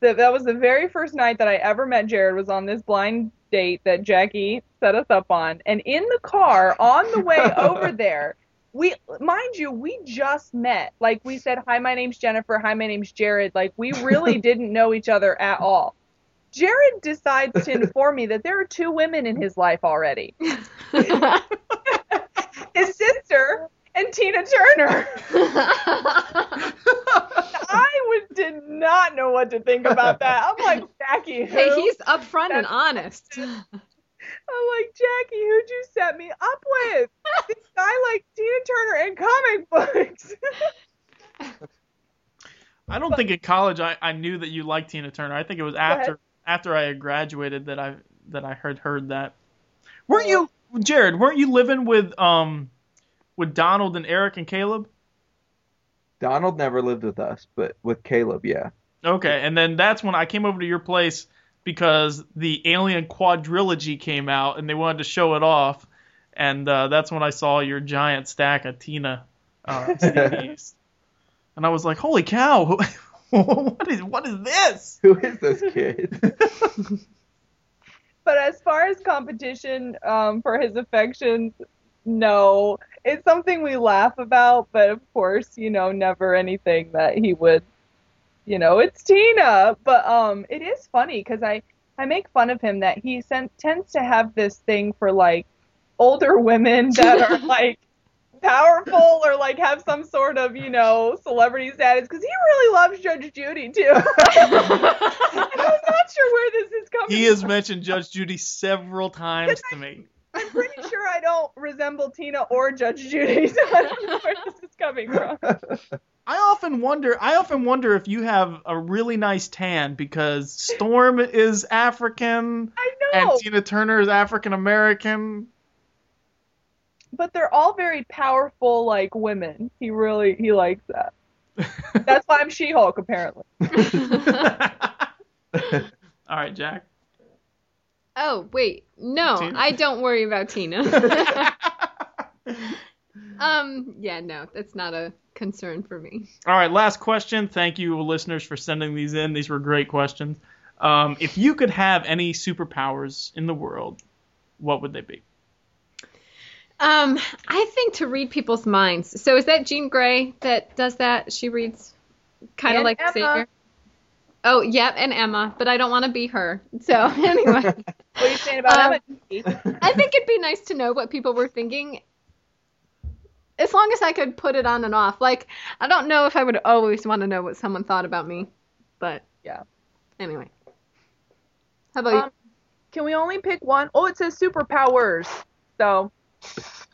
that that was the very first night that I ever met Jared was on this blind date that Jackie set us up on, and in the car on the way over there. We, mind you, we just met. Like we said, hi, my name's Jennifer. Hi, my name's Jared. Like we really didn't know each other at all. Jared decides to inform me that there are two women in his life already. His sister and Tina Turner. I would, did not know what to think about that. I'm like, Jackie, who? hey, he's upfront and honest. I'm like, Jackie, who'd you set me up with? this guy like Tina Turner and comic books. I don't think in college I, I knew that you liked Tina Turner. I think it was after after I had graduated that I that I heard heard that. Weren't you Jared? Weren't you living with um with Donald and Eric and Caleb? Donald never lived with us, but with Caleb, yeah. Okay, and then that's when I came over to your place because the Alien Quadrilogy came out and they wanted to show it off, and uh, that's when I saw your giant stack of Tina uh, CDs, and I was like, "Holy cow! what is what is this?" Who is this kid? but as far as competition um, for his affections, no. It's something we laugh about, but of course, you know, never anything that he would, you know, it's Tina. But um, it is funny because I I make fun of him that he sen- tends to have this thing for like older women that are like powerful or like have some sort of you know celebrity status because he really loves Judge Judy too. and I'm not sure where this is coming. He has from. mentioned Judge Judy several times to me. I'm pretty sure I don't resemble Tina or Judge Judy, so I don't know where this is coming from. I often wonder. I often wonder if you have a really nice tan because Storm is African I and Tina Turner is African American. but they're all very powerful, like women. He really he likes that. That's why I'm She-Hulk, apparently. All right, Jack. Oh, wait. No, Tina? I don't worry about Tina. um, yeah, no, that's not a concern for me. All right, last question. Thank you, listeners, for sending these in. These were great questions. Um, if you could have any superpowers in the world, what would they be? Um, I think to read people's minds. So is that Jean Grey that does that? She reads kind of like Emma. Xavier. Oh, yep, and Emma, but I don't want to be her. So anyway, What are you saying about Um, Emma? I think it'd be nice to know what people were thinking. As long as I could put it on and off. Like, I don't know if I would always want to know what someone thought about me, but Yeah. Anyway, how about Um, Can we only pick one? Oh, it says superpowers. So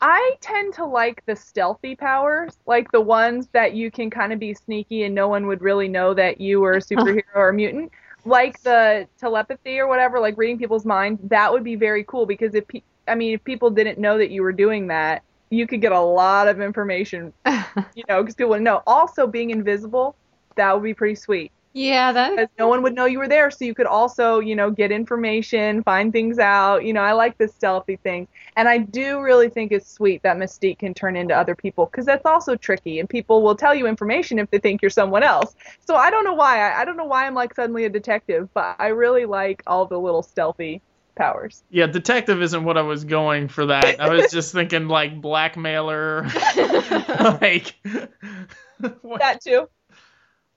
I tend to like the stealthy powers, like the ones that you can kind of be sneaky and no one would really know that you were a superhero or a mutant. Like the telepathy or whatever, like reading people's minds, that would be very cool because if pe- I mean if people didn't know that you were doing that, you could get a lot of information, you? you know, because people wouldn't know. Also, being invisible, that would be pretty sweet. Yeah, that because no one would know you were there. So you could also, you know, get information, find things out. You know, I like the stealthy thing. And I do really think it's sweet that Mystique can turn into other people because that's also tricky. And people will tell you information if they think you're someone else. So I don't know why. I, I don't know why I'm like suddenly a detective, but I really like all the little stealthy powers. Yeah, detective isn't what I was going for that. I was just thinking like blackmailer, like That too.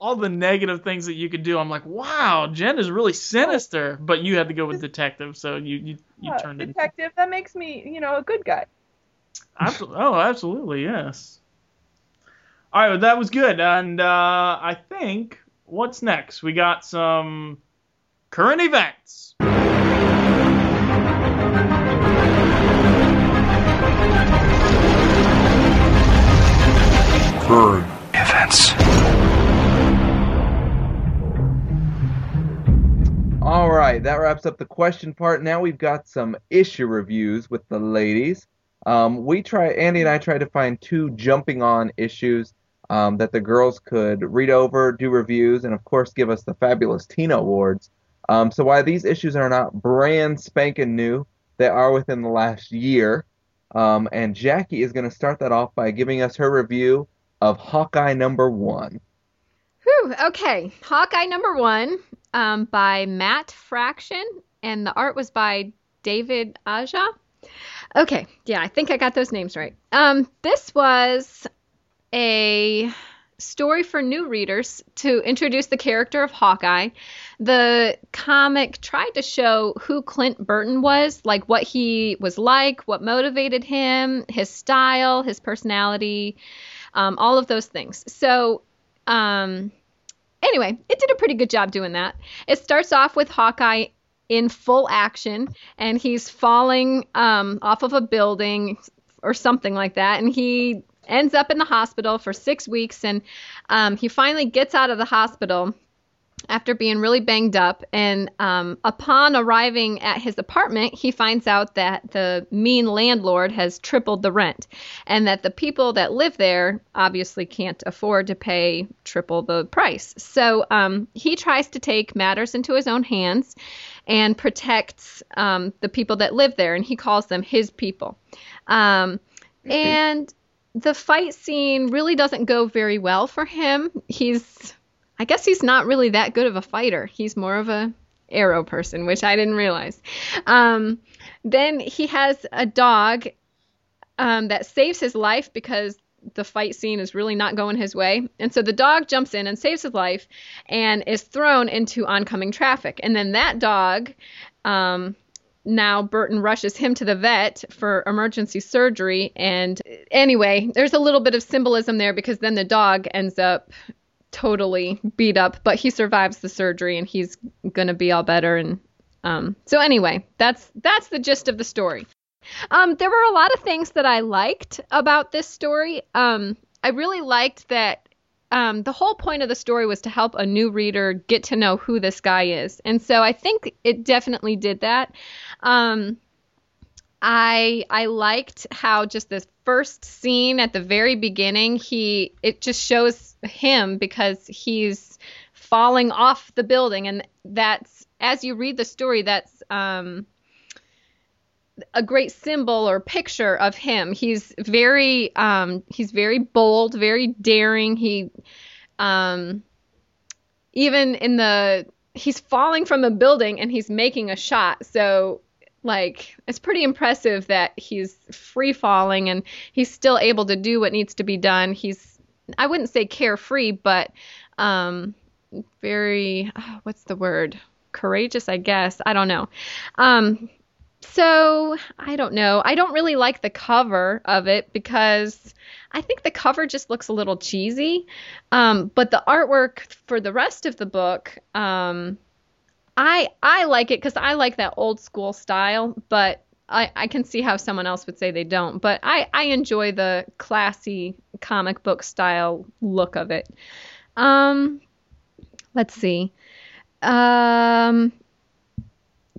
All the negative things that you could do. I'm like, wow, Jen is really sinister. But you had to go with detective, so you you, you Uh, turned it. detective, that makes me, you know, a good guy. Absolutely. Oh, absolutely, yes. All right, well, that was good. And uh, I think what's next? We got some current events. Current right, that wraps up the question part. Now we've got some issue reviews with the ladies. Um, we try, Andy and I tried to find two jumping on issues um, that the girls could read over, do reviews, and of course give us the fabulous Tina awards. Um, so while these issues are not brand spanking new, they are within the last year. Um, and Jackie is going to start that off by giving us her review of Hawkeye number one. Okay. Hawkeye number one um, by Matt Fraction, and the art was by David Aja. Okay, yeah, I think I got those names right. Um, this was a story for new readers to introduce the character of Hawkeye. The comic tried to show who Clint Burton was, like what he was like, what motivated him, his style, his personality, um, all of those things. So, um, anyway, it did a pretty good job doing that. It starts off with Hawkeye in full action, and he's falling um, off of a building or something like that, and he ends up in the hospital for six weeks, and um, he finally gets out of the hospital after being really banged up. And um, upon arriving at his apartment, he finds out that the mean landlord has tripled the rent, and that the people that live there obviously can't afford to pay triple the price. So um, he tries to take matters into his own hands and protects um, the people that live there, and he calls them his people. Um, and the fight scene really doesn't go very well for him. He's I guess he's not really that good of a fighter. He's more of a arrow person, which I didn't realize. Um, then he has a dog um, that saves his life because the fight scene is really not going his way. And so the dog jumps in and saves his life and is thrown into oncoming traffic. And then that dog, um, now Burton rushes him to the vet for emergency surgery. And anyway, there's a little bit of symbolism there because then the dog ends up totally beat up, but he survives the surgery and he's gonna be all better. And um, so anyway, that's that's the gist of the story. Um, there were a lot of things that I liked about this story. Um, I really liked that um, the whole point of the story was to help a new reader get to know who this guy is, and so I think it definitely did that. Um, I I liked how just this first scene at the very beginning, he it just shows him because he's falling off the building, and that's as you read the story, that's um, a great symbol or picture of him. He's very um, he's very bold, very daring. He um, even in the he's falling from a building and he's making a shot. So like it's pretty impressive that he's free falling and he's still able to do what needs to be done. He's I wouldn't say carefree, but um, very uh, what's the word? Courageous, I guess. I don't know. Um, so I don't know. I don't really like the cover of it because I think the cover just looks a little cheesy. Um, but the artwork for the rest of the book, um, I I like it because I like that old school style. But I, I can see how someone else would say they don't. But I, I enjoy the classy comic book style look of it. Um, let's see. Um,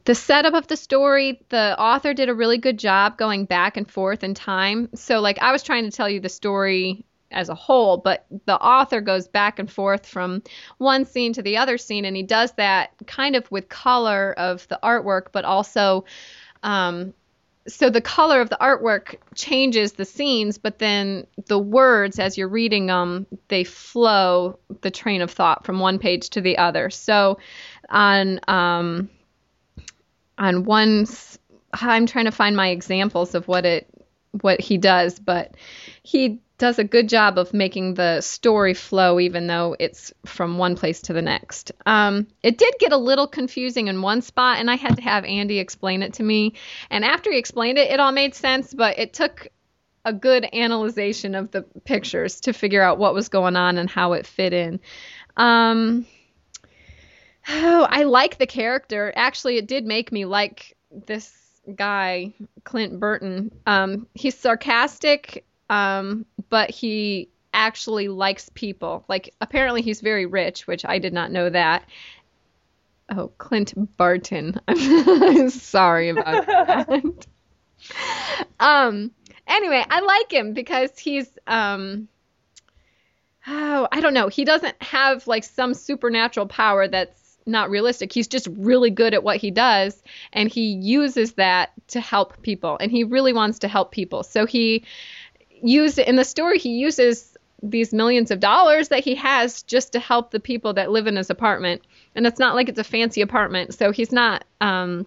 the setup of the story, the author did a really good job going back and forth in time. So, like, I was trying to tell you the story as a whole, but the author goes back and forth from one scene to the other scene, and he does that kind of with color of the artwork, but also. Um, so the color of the artwork changes the scenes, but then the words, as you're reading them, they flow the train of thought from one page to the other. So on um, on one, I'm trying to find my examples of what it what he does, but he does a good job of making the story flow even though it's from one place to the next. Um, it did get a little confusing in one spot, and I had to have Andy explain it to me. And after he explained it, it all made sense, but it took a good analyzation of the pictures to figure out what was going on and how it fit in. Um, oh, I like the character. Actually, it did make me like this guy, Clint Burton. Um, he's sarcastic um, but he actually likes people. Like apparently he's very rich, which I did not know that. Oh, Clint Barton. I'm sorry about that. um anyway, I like him because he's um oh, I don't know. He doesn't have like some supernatural power that's not realistic. He's just really good at what he does and he uses that to help people and he really wants to help people. So he used in the story he uses these millions of dollars that he has just to help the people that live in his apartment. And it's not like it's a fancy apartment so he's not um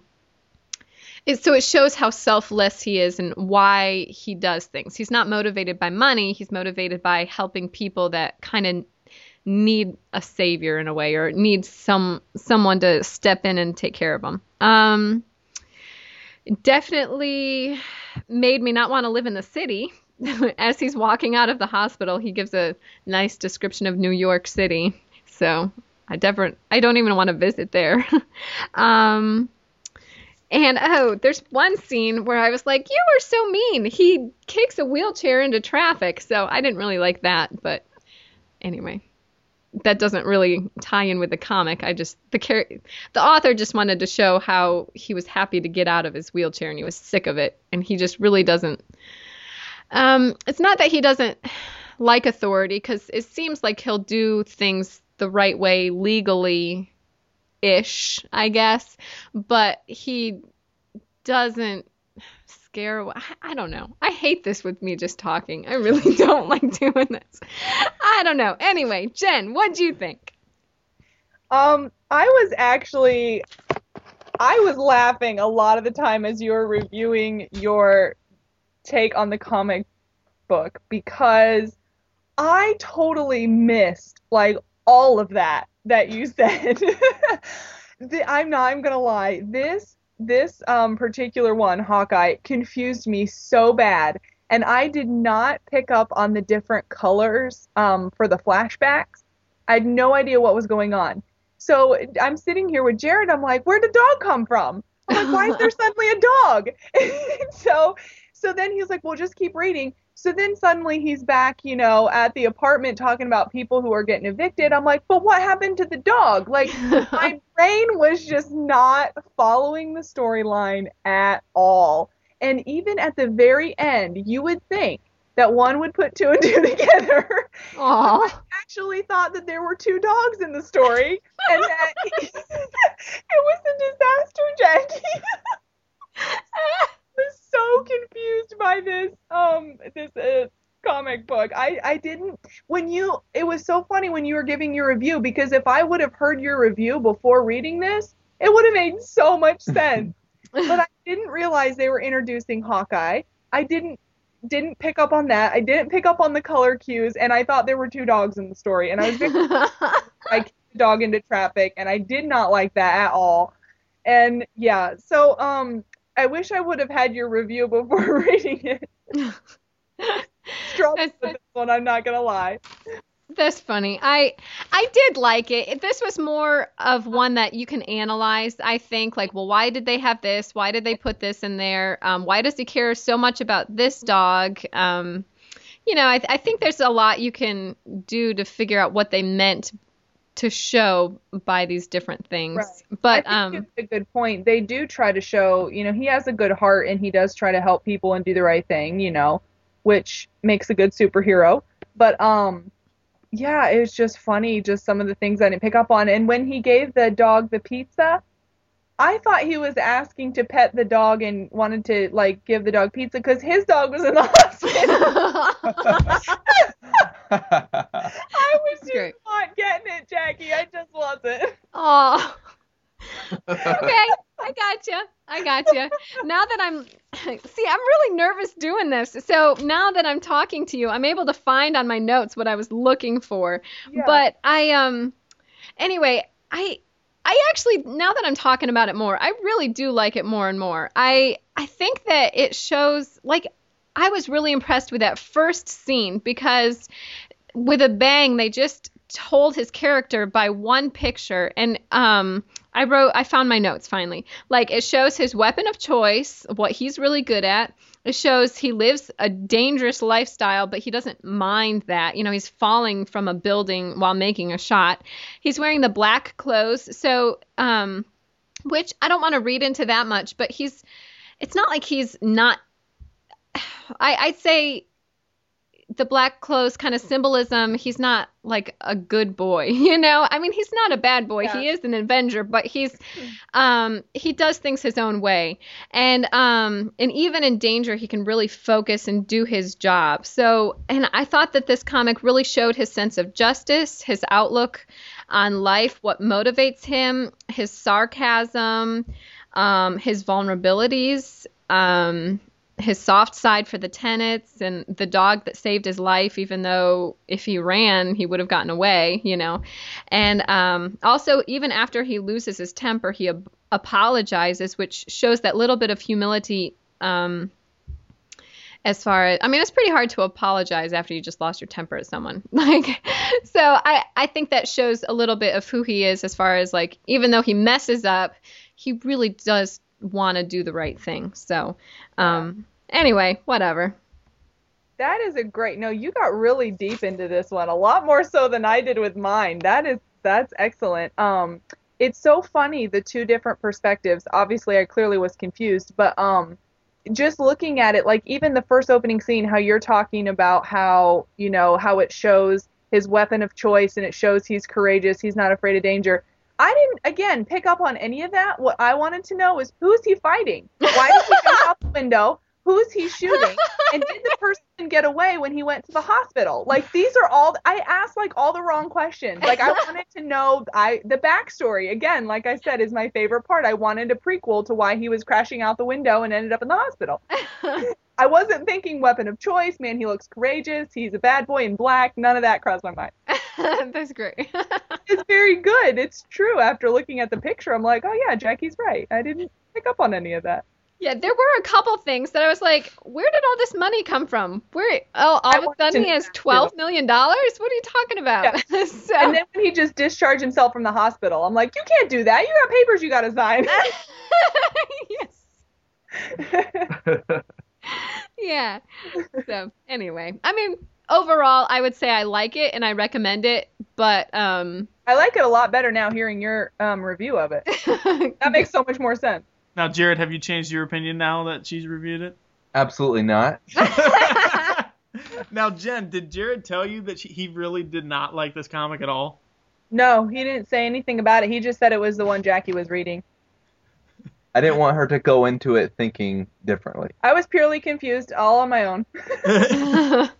it, so it shows how selfless he is and why he does things. He's not motivated by money he's motivated by helping people that kind of need a savior in a way or need some someone to step in and take care of them um definitely made me not want to live in the city as he's walking out of the hospital, he gives a nice description of New York City. So I definitely, I don't even want to visit there. um, and oh, there's one scene where I was like, "You are so mean." He kicks a wheelchair into traffic, so I didn't really like that. But anyway, that doesn't really tie in with the comic. I just the char- the author just wanted to show how he was happy to get out of his wheelchair and he was sick of it, and he just really doesn't um, it's not that he doesn't like authority, because it seems like he'll do things the right way legally ish, I guess, but he doesn't scare I don't know. I hate this with me just talking. I really don't like doing this. I don't know. Anyway, Jen, what do you think? Um, I was actually I was laughing a lot of the time as you were reviewing your take on the comic book because I totally missed like all of that that you said. the, I'm not. I'm gonna lie. This this um, particular one, Hawkeye, confused me so bad, and I did not pick up on the different colors um, for the flashbacks. I had no idea what was going on. So I'm sitting here with Jared. I'm like, where did the dog come from? I'm like, why is there suddenly a dog? so so then he's like, well, just keep reading. So then suddenly he's back, you know, at the apartment talking about people who are getting evicted. I'm like, but what happened to the dog? Like, my brain was just not following the storyline at all. And even at the very end, you would think that one would put two and two together. I actually thought that there were two dogs in the story and that it was a disaster, Jackie was so confused by this um this uh, comic book. I I didn't when you it was so funny when you were giving your review because if I would have heard your review before reading this, it would have made so much sense. but I didn't realize they were introducing Hawkeye. I didn't didn't pick up on that. I didn't pick up on the color cues, and I thought there were two dogs in the story, and I was very I kicked the dog into traffic, and I did not like that at all. And yeah, so um, I wish I would have had your review before reading it. With this one, I'm not gonna lie. That's funny. I I did like it. This was more of one that you can analyze. I think like, well, why did they have this? Why did they put this in there? Um, why does he care so much about this dog? Um, you know, I, I think there's a lot you can do to figure out what they meant to show by these different things. Right. But um a good point. They do try to show, you know, he has a good heart and he does try to help people and do the right thing, you know, which makes a good superhero. But um, yeah, it was just funny, just some of the things I didn't pick up on. And when he gave the dog the pizza, I thought he was asking to pet the dog and wanted to like give the dog pizza because his dog was in the hospital. I was just Great. not getting it, Jackie. I just wasn't. Oh. okay, I got you. I got you. Now that I'm, see, I'm really nervous doing this. So now that I'm talking to you, I'm able to find on my notes what I was looking for. Yeah. But I, um, anyway, I, I actually, now that I'm talking about it more, I really do like it more and more. I, I think that it shows, like, I was really impressed with that first scene because with a bang, they just told his character by one picture and um I wrote I found my notes finally. Like it shows his weapon of choice, what he's really good at. It shows he lives a dangerous lifestyle, but he doesn't mind that. You know, he's falling from a building while making a shot. He's wearing the black clothes. So um which I don't want to read into that much, but he's it's not like he's not I, I'd say the black clothes kind of symbolism he's not like a good boy you know? I mean he's not a bad boy. Yeah. he is an avenger but he's um he does things his own way. And um and even in danger he can really focus and do his job. So and i thought that this comic really showed his sense of justice his outlook on life what motivates him his sarcasm um his vulnerabilities um his soft side for the tenants and the dog that saved his life even though if he ran he would have gotten away you know. And um, also even after he loses his temper he ab- apologizes which shows that little bit of humility um, as far as i mean it's pretty hard to apologize after you just lost your temper at someone. Like so i i think that shows a little bit of who he is as far as like even though he messes up he really does want to do the right thing so um anyway whatever That is a great. No, you got really deep into this one, a lot more so than I did with mine. That is that's excellent. Um, it's so funny the two different perspectives. Obviously, I clearly was confused, but um, just looking at it, like even the first opening scene, how you're talking about how you know how it shows his weapon of choice and it shows he's courageous, he's not afraid of danger. I didn't again pick up on any of that. What I wanted to know is who's he fighting? Why did he jump out the window? Who's he shooting? And did the person get away when he went to the hospital? Like these are all I asked like all the wrong questions. Like I wanted to know I the backstory. Again, like I said, is my favorite part. I wanted a prequel to why he was crashing out the window and ended up in the hospital. I wasn't thinking weapon of choice, man, he looks courageous, he's a bad boy in black, none of that crossed my mind. that's great It's very good. It's true. After looking at the picture, I'm like, oh yeah, Jackie's right. I didn't pick up on any of that. Yeah, there were a couple things that I was like, where did all this money come from? Where oh, I all of a sudden he has twelve million dollars? What are you talking about? so, And then when he just discharged himself from the hospital, I'm like, you can't do that. You got papers you got to sign. yes, yeah. So anyway, I mean, overall, I would say I like it and I recommend it, but um, I like it a lot better now hearing your um, review of it. That makes so much more sense. Now, Jared, have you changed your opinion now that she's reviewed it? Absolutely not. now, Jen, did Jared tell you that she, he really did not like this comic at all? No, he didn't say anything about it. He just said it was the one Jackie was reading. I didn't want her to go into it thinking differently. I was purely confused, all on my own.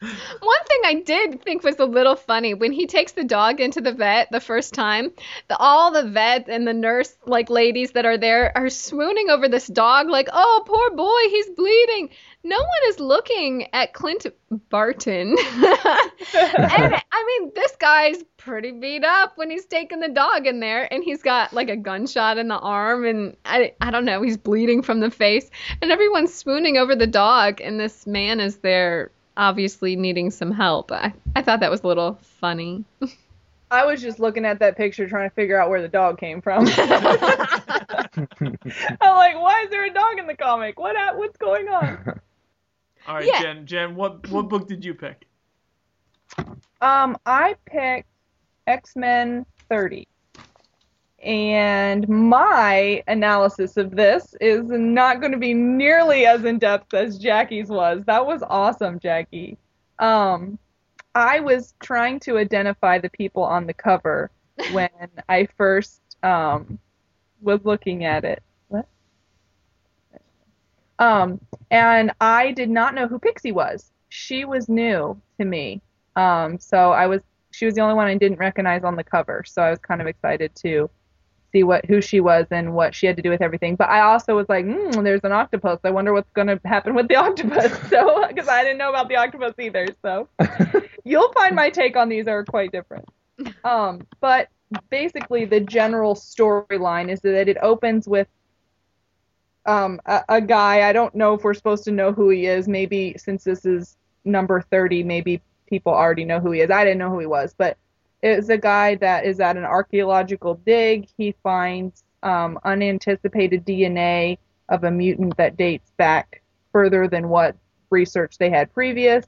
One thing I did think was a little funny when he takes the dog into the vet the first time, the, all the vet and the nurse like ladies that are there are swooning over this dog like, "Oh, poor boy, he's bleeding." No one is looking at Clint Barton. and I mean, this guy's pretty beat up when he's taking the dog in there and he's got like a gunshot in the arm and I I don't know, he's bleeding from the face and everyone's swooning over the dog and this man is there obviously needing some help. I, I thought that was a little funny. I was just looking at that picture trying to figure out where the dog came from. I'm like, why is there a dog in the comic? What what's going on? All right, Yeah. Jen. Jen, what what book did you pick? Um, I picked X Men 30. And my analysis of this is not going to be nearly as in depth as Jackie's was. That was awesome, Jackie. Um, I was trying to identify the people on the cover when I first um, was looking at it. What? Um, and I did not know who Pixie was. She was new to me. Um, so I was she was the only one I didn't recognize on the cover. So I was kind of excited to see what who she was and what she had to do with everything. But I also was like, mm, there's an octopus. I wonder what's going to happen with the octopus. So because I didn't know about the octopus either. So you'll find my take on these are quite different. Um, but basically the general storyline is that it opens with um, a, a guy. I don't know if we're supposed to know who he is. Maybe since this is number 30, maybe people already know who he is. I didn't know who he was, but it's a guy that is at an archaeological dig. He finds um, unanticipated DNA of a mutant that dates back further than what research they had previous.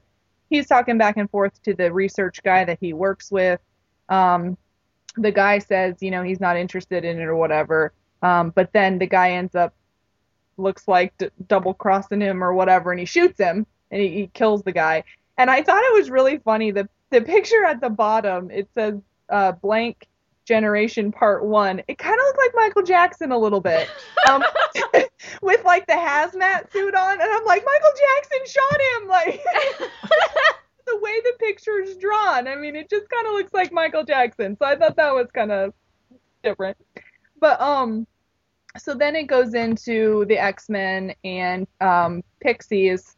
He's talking back and forth to the research guy that he works with. Um, the guy says, you know, he's not interested in it or whatever. Um, but then the guy ends up looks like d- double crossing him or whatever, and he shoots him and he, he kills the guy. And I thought it was really funny. The the picture at the bottom it says uh, blank generation part one. It kind of looks like Michael Jackson a little bit, um, with like the hazmat suit on, and I'm like Michael Jackson shot him like. the way the picture is drawn. I mean, it just kind of looks like Michael Jackson. So I thought that was kind of different. But um, so then it goes into the X Men and um, Pixie is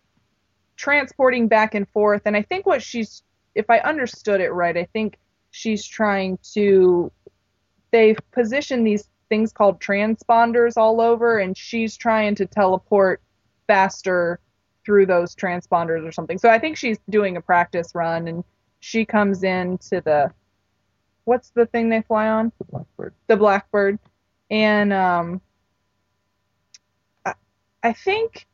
transporting back and forth. And I think what she's, if I understood it right, I think she's trying to. They've positioned these things called transponders all over, and she's trying to teleport faster through those transponders or something. So I think she's doing a practice run and she comes in to the what's the thing they fly on? The Blackbird. The Blackbird. And um I, I think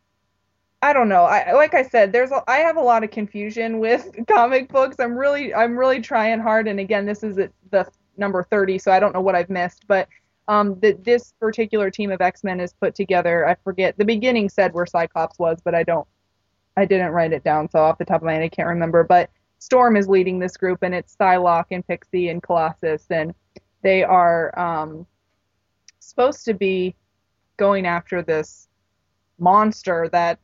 I don't know. I like I said there's a, I have a lot of confusion with comic books. I'm really I'm really trying hard and again this is the, the number 30 so I don't know what I've missed but um, that this particular team of X-Men is put together. I forget the beginning said where Cyclops was, but I don't I didn't write it down, so off the top of my head I can't remember. But Storm is leading this group, and it's Psylocke and Pixie and Colossus, and they are um, supposed to be going after this monster that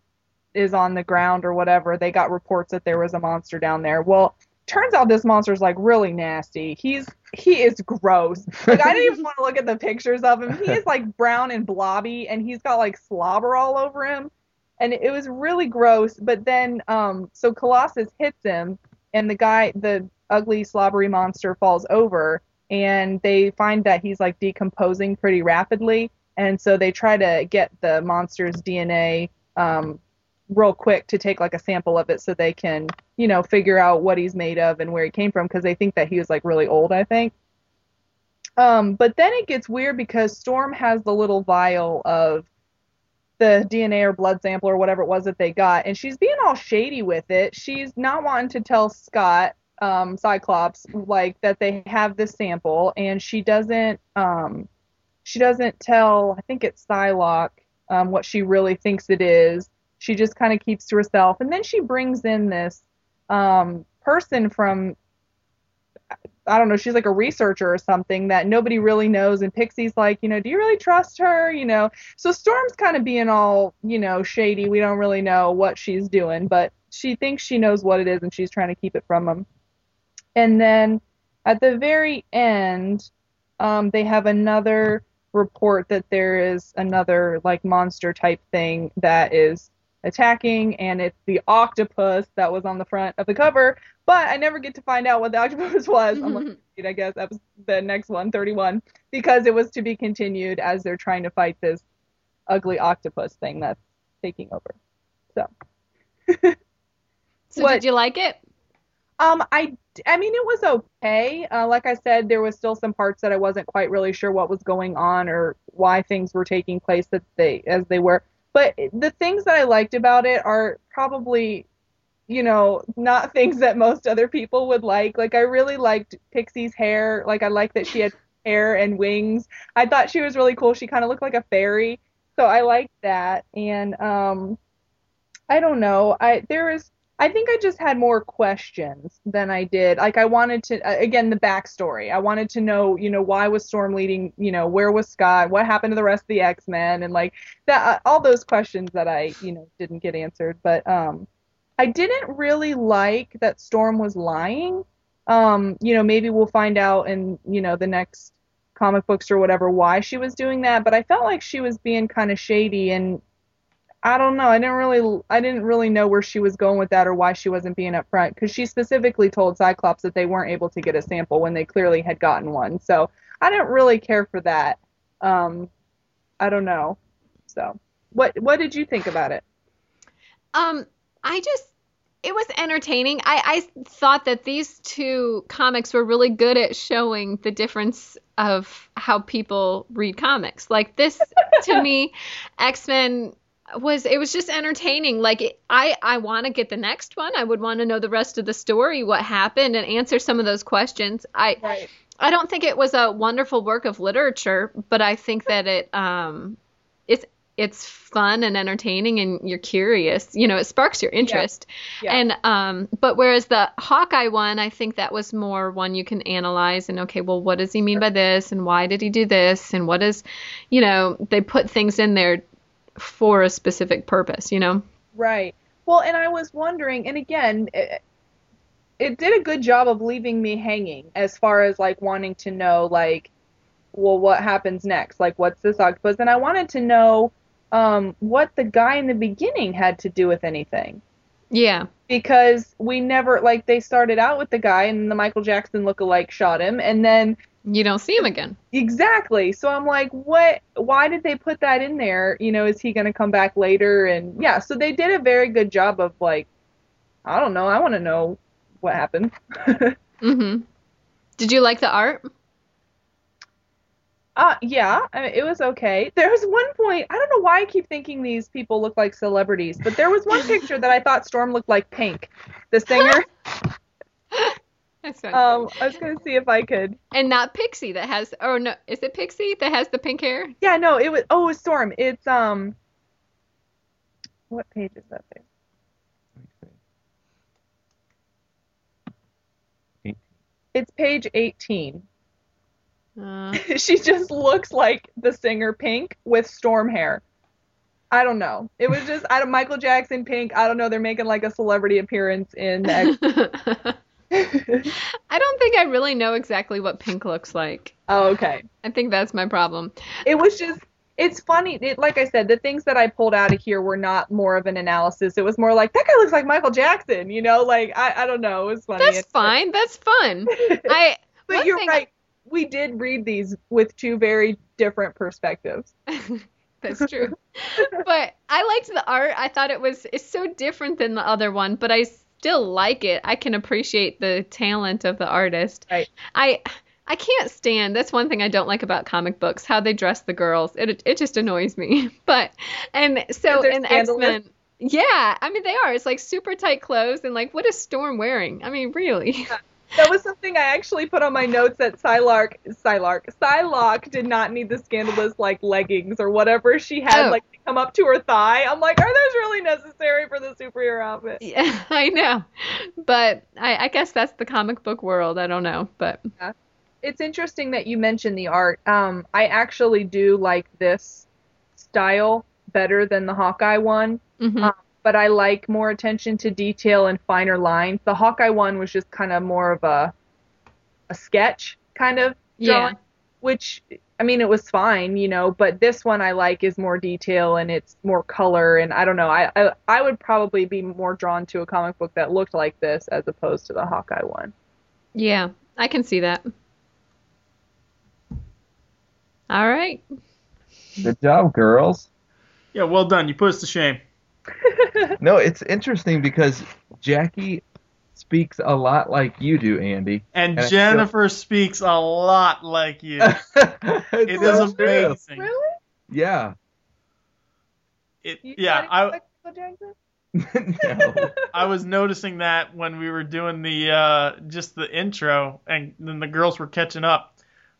is on the ground or whatever. They got reports that there was a monster down there. Well, turns out this monster's like really nasty. He's he is gross. Like I didn't even want to look at the pictures of him. He is like brown and blobby, and he's got like slobber all over him and it was really gross. But then, um, so Colossus hits him, and the guy, the ugly slobbery monster, falls over, and they find that he's like decomposing pretty rapidly, and so they try to get the monster's DNA um, real quick to take like a sample of it so they can, you know, figure out what he's made of and where he came from because they think that he was like really old, I think. Um, but then it gets weird because Storm has the little vial of the DNA or blood sample or whatever it was that they got, and she's being all shady with it. She's not wanting to tell Scott, um, Cyclops, like that they have this sample, and she doesn't, um, she doesn't tell. I think it's Psylocke um, what she really thinks it is. She just kind of keeps to herself, and then she brings in this um, person from I don't know, she's like a researcher or something that nobody really knows. And Pixie's like, you know, do you really trust her? You know, so Storm's kind of being all, you know, shady. We don't really know what she's doing, but she thinks she knows what it is and she's trying to keep it from him. And then at the very end, um, they have another report that there is another like monster type thing that is attacking, and it's the octopus that was on the front of the cover. But I never get to find out what the octopus was. I'm looking, I guess, that was the next one, 31, because it was to be continued as they're trying to fight this ugly octopus thing that's taking over. So. so what, did you like it? Um, I, I mean, it was okay. Uh, like I said, there was still some parts that I wasn't quite really sure what was going on or why things were taking place that they as they were. But the things that I liked about it are probably, you know, not things that most other people would like. Like I really liked Pixie's hair. Like I liked that she had hair and wings. I thought she was really cool. She kind of looked like a fairy. So I liked that. And um I don't know. I there is I think I just had more questions than I did. Like I wanted to again the backstory. I wanted to know, you know, why was Storm leading? You know, where was Scott? What happened to the rest of the X Men? And like that, uh, all those questions that I, you know, didn't get answered. But um, I didn't really like that Storm was lying. Um, you know, maybe we'll find out in you know the next comic books or whatever why she was doing that. But I felt like she was being kind of shady and I don't know. I didn't really I didn't really know where she was going with that or why she wasn't being upfront because she specifically told Cyclops that they weren't able to get a sample when they clearly had gotten one. So I didn't really care for that. Um, I don't know. So what what did you think about it? Um, I just it was entertaining. I, I thought that these two comics were really good at showing the difference of how people read comics. Like this, to me, X Men was it was just entertaining. Like it, I I want to get the next one. I would want to know the rest of the story, what happened, and answer some of those questions. I Right. I don't think it was a wonderful work of literature, but I think that it um it's it's fun and entertaining and you're curious. You know, it sparks your interest. Yeah. And um but whereas the Hawkeye one, I think that was more one you can analyze and okay, well what does he mean by this and why did he do this and what is you know, they put things in there for a specific purpose, you know? Right. Well, and I was wondering, and again, it, it did a good job of leaving me hanging as far as like wanting to know, like, well, what happens next? Like, what's this octopus? And I wanted to know um, what the guy in the beginning had to do with anything. Yeah. Because we never, like, they started out with the guy and the Michael Jackson lookalike shot him, and then You don't see him again. Exactly. So I'm like, what? Why did they put that in there? You know, is he going to come back later? And yeah, so they did a very good job of like, I don't know. I want to know what happened. Mhm. Did you like the art? uh, yeah, I mean, it was okay. There was one point. I don't know why I keep thinking these people look like celebrities, but there was one picture that I thought Storm looked like Pink, the singer. Um, I was gonna see if I could. and not Pixie that has Oh no, is it Pixie that has the pink hair? Yeah, no, it was. Oh, it was Storm. It's um. What page is that? Thing? It's page 18. Uh, she just looks like the singer Pink with storm hair. I don't know. It was just I don't Michael Jackson Pink. I don't know. They're making like a celebrity appearance in the X- I don't think I really know exactly what pink looks like. Oh, okay. I think that's my problem. It was just it's funny. It, like I said, the things that I pulled out of here were not more of an analysis. It was more like that guy looks like Michael Jackson. You know, like I I don't know. It was funny. That's It's- fine. That's fun. I But you're right. We did read these with two very different perspectives. That's true. but I liked the art. I thought it was it's so different than the other one, but I still like it. I can appreciate the talent of the artist. Right. I I can't stand. That's one thing I don't like about comic books, how they dress the girls. It it just annoys me. But and so in. X-Men yeah, I mean they are. It's like super tight clothes and like what is Storm wearing? I mean, really. That was something I actually put on my notes that Psylark, Psylark, Psylocke did not need the scandalous like leggings or whatever she had Oh. like to come up to her thigh. I'm like, are those really necessary for the superhero outfit? Yeah, I know. But I, I guess that's the comic book world. I don't know, but It's interesting that you mentioned the art. Um, I actually do like this style better than the Hawkeye one. mhm. Um, but I like more attention to detail and finer lines. The Hawkeye one was just kind of more of a a sketch kind of yeah. which I mean it was fine, you know, but this one I like is more detail and it's more color and I don't know. I I, I would probably be more drawn to a comic book that looked like this as opposed to the Hawkeye one. Yeah, I can see that. All right. Good job, girls. Yeah, well done. You put us to shame. No, it's interesting because Jackie speaks a lot like you do, Andy. And And I feel- Jennifer speaks a lot like you. it It is amazing. Really? Yeah. It, You yeah, I, was like Michael Jackson? no. I was noticing that when we were doing the uh, just the intro, and then the girls were catching up,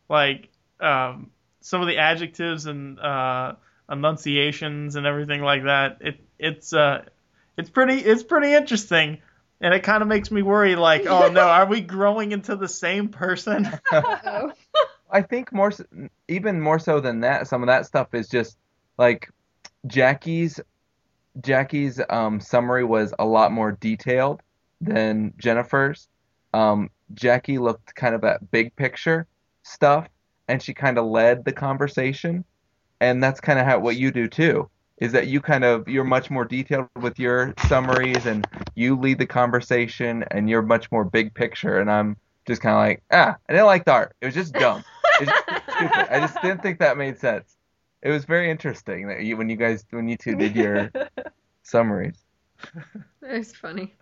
like um, some of the adjectives and uh, enunciations and everything like that. It it's uh, it's pretty it's pretty interesting and it kind of makes me worry. Like, oh no, are we growing into the same person? I think more, s- even more so than that, some of that stuff is just like Jackie's. Jackie's um, summary was a lot more detailed than Jennifer's. Um, Jackie looked kind of at big picture stuff, and she kind of led the conversation, and that's kind of how what you do too. Is that you kind of you're much more detailed with your summaries, and you lead the conversation, and you're much more big picture, and I'm just kind of like ah, I didn't like the art. It was just dumb. It's just stupid. I just didn't think that made sense. It was very interesting that you when you guys when you two did your summaries. That's funny.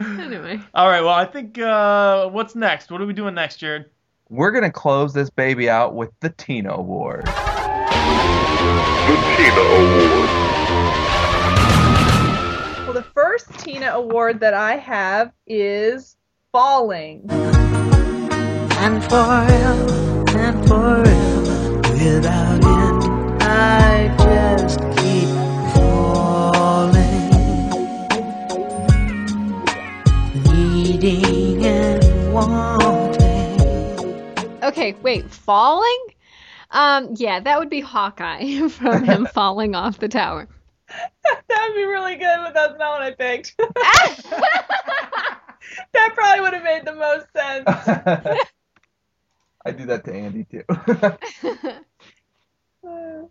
Anyway. All right, well, I think uh, what's next? What are we doing next, Jared? We're gonna close this baby out with the Tina Award. The Tina Award. Well, the first Tina award that I have is Falling. and forever and forever without end. I just keep falling, needing and wanting. Okay, wait, falling? Um, yeah, that would be Hawkeye from him falling off the tower. that would be really good, but that's not what I picked. that probably would have made the most sense. I do that to Andy too. Uh,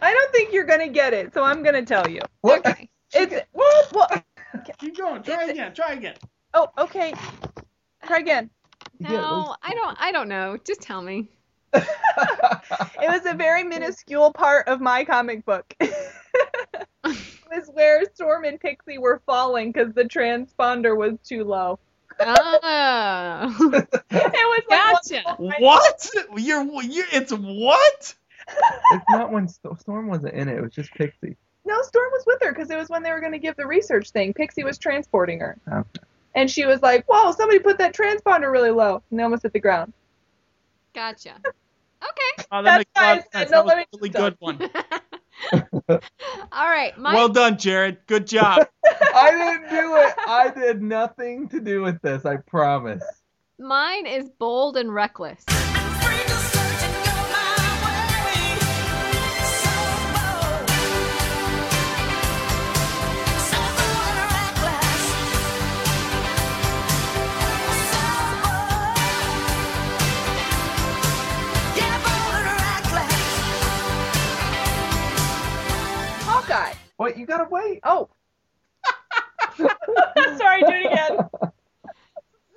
I don't think you're gonna get it, so I'm gonna tell you. what? okay. It's what? What? Keep going. Try again. Try again. Oh, okay. Try again. No, I don't I don't know. Just tell me. It was a very minuscule part of my comic book. it was where Storm and Pixie were falling because the transponder was too low. Oh. It was like Gotcha. one little tiny- What? You're, you're it's what? it's not when St- Storm wasn't in it. It was just Pixie. No, Storm was with her because it was when they were going to give the research thing. Pixie was transporting her. Okay. And she was like, whoa, somebody put that transponder really low. And they almost hit the ground. Gotcha. Okay. Oh, that That's makes a lot of sense. no That was a really good one. All right. My Well done, Jared. Good job. I didn't do it. I did nothing to do with this. I promise. mine is bold and reckless. Wait, you gotta wait. Oh. Sorry, do it again.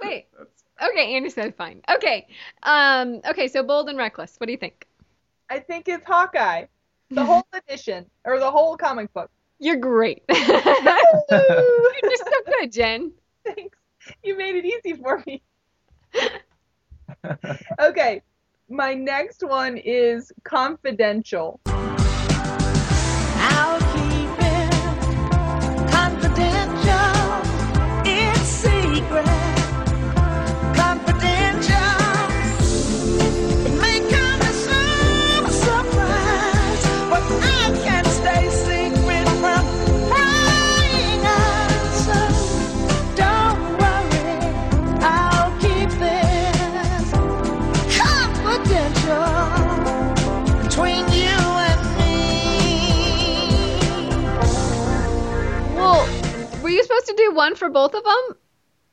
Wait. Okay, Andy said fine. Okay. Um. Okay. So bold and reckless. What do you think? I think it's Hawkeye. The whole edition, or the whole comic book. You're great. You're just so good, Jen. Thanks. You made it easy for me. Okay. My next one is confidential. To do one for both of them?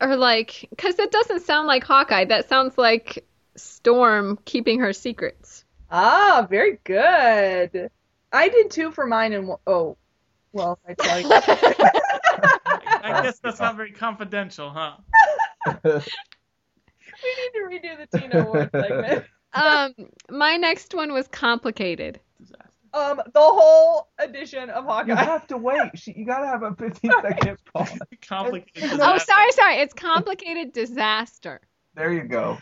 Or like, because that doesn't sound like Hawkeye. That sounds like Storm keeping her secrets. Ah, very good. I did two for mine and one- oh, well, I tell you. I guess that's not very confidential, huh? we need to redo the Tina Award segment. Um, my next one was complicated. Disaster. Um, the whole edition of You Hawkeye. have to wait. She, you gotta have a 15 second pause. Complicated. Oh, sorry, sorry. It's complicated disaster. There you go.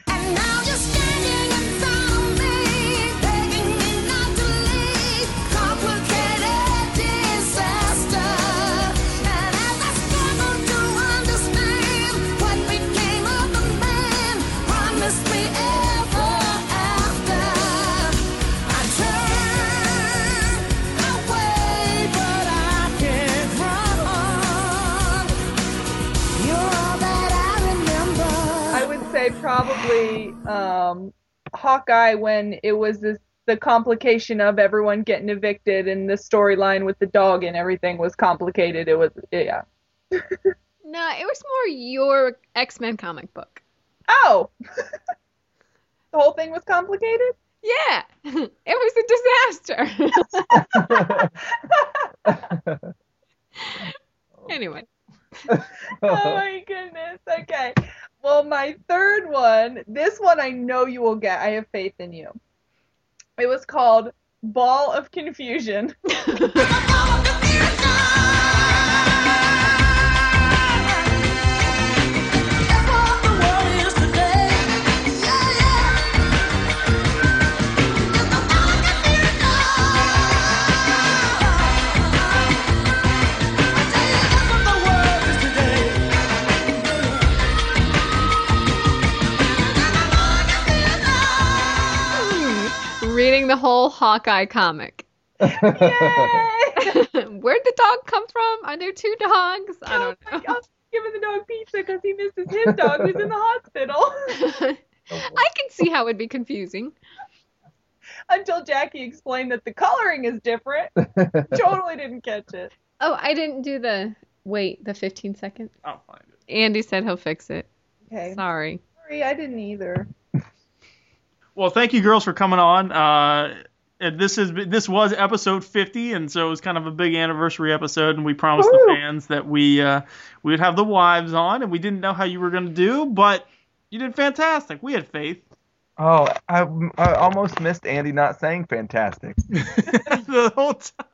Probably um, Hawkeye when it was this, the complication of everyone getting evicted and the storyline with the dog and everything was complicated. It was yeah. No, it was more your X Men comic book. Oh, the whole thing was complicated. Yeah, it was a disaster. anyway, oh my goodness. Okay. Well, my third one, this one I know you will get. I have faith in you. It was called Ball of Confusion. the whole Hawkeye comic. Yay! Where'd the dog come from? Are there two dogs? I don't Oh my know. Giving the dog pizza because he misses his dog who's in the hospital. I can see how it'd be confusing. Until Jackie explained that the coloring is different. totally didn't catch it. Oh, I didn't do the wait, the 15 seconds. I'll find it. Andy said he'll fix it. Okay. Sorry. Sorry, I didn't either. Well, thank you, girls, for coming on. Uh, and this is this was episode 50, and so it was kind of a big anniversary episode. And we promised the fans that we uh, we would have the wives on, and we didn't know how you were going to do, but you did fantastic. We had faith oh, I, I almost missed Andy not saying fantastic. the whole time.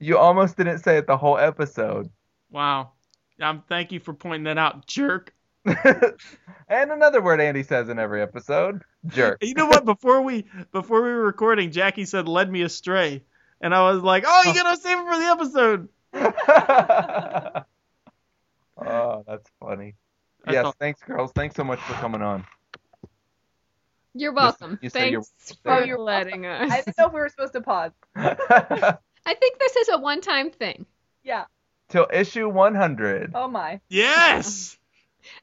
You almost didn't say it the whole episode. Wow. Um, thank you for pointing that out, jerk. and another word Andy says in every episode, jerk. You know what? Before we before we were recording, Jackie said "led me astray," and I was like, "Oh, you gotta save it for the episode." oh, that's funny. I Yes, thought- thanks, girls. Thanks so much for coming on. You're welcome. you say you're- Thanks Oh, for you're letting us. I didn't know if we were supposed to pause. I think this is a one-time thing. Yeah. Till issue 100. Oh my. Yes.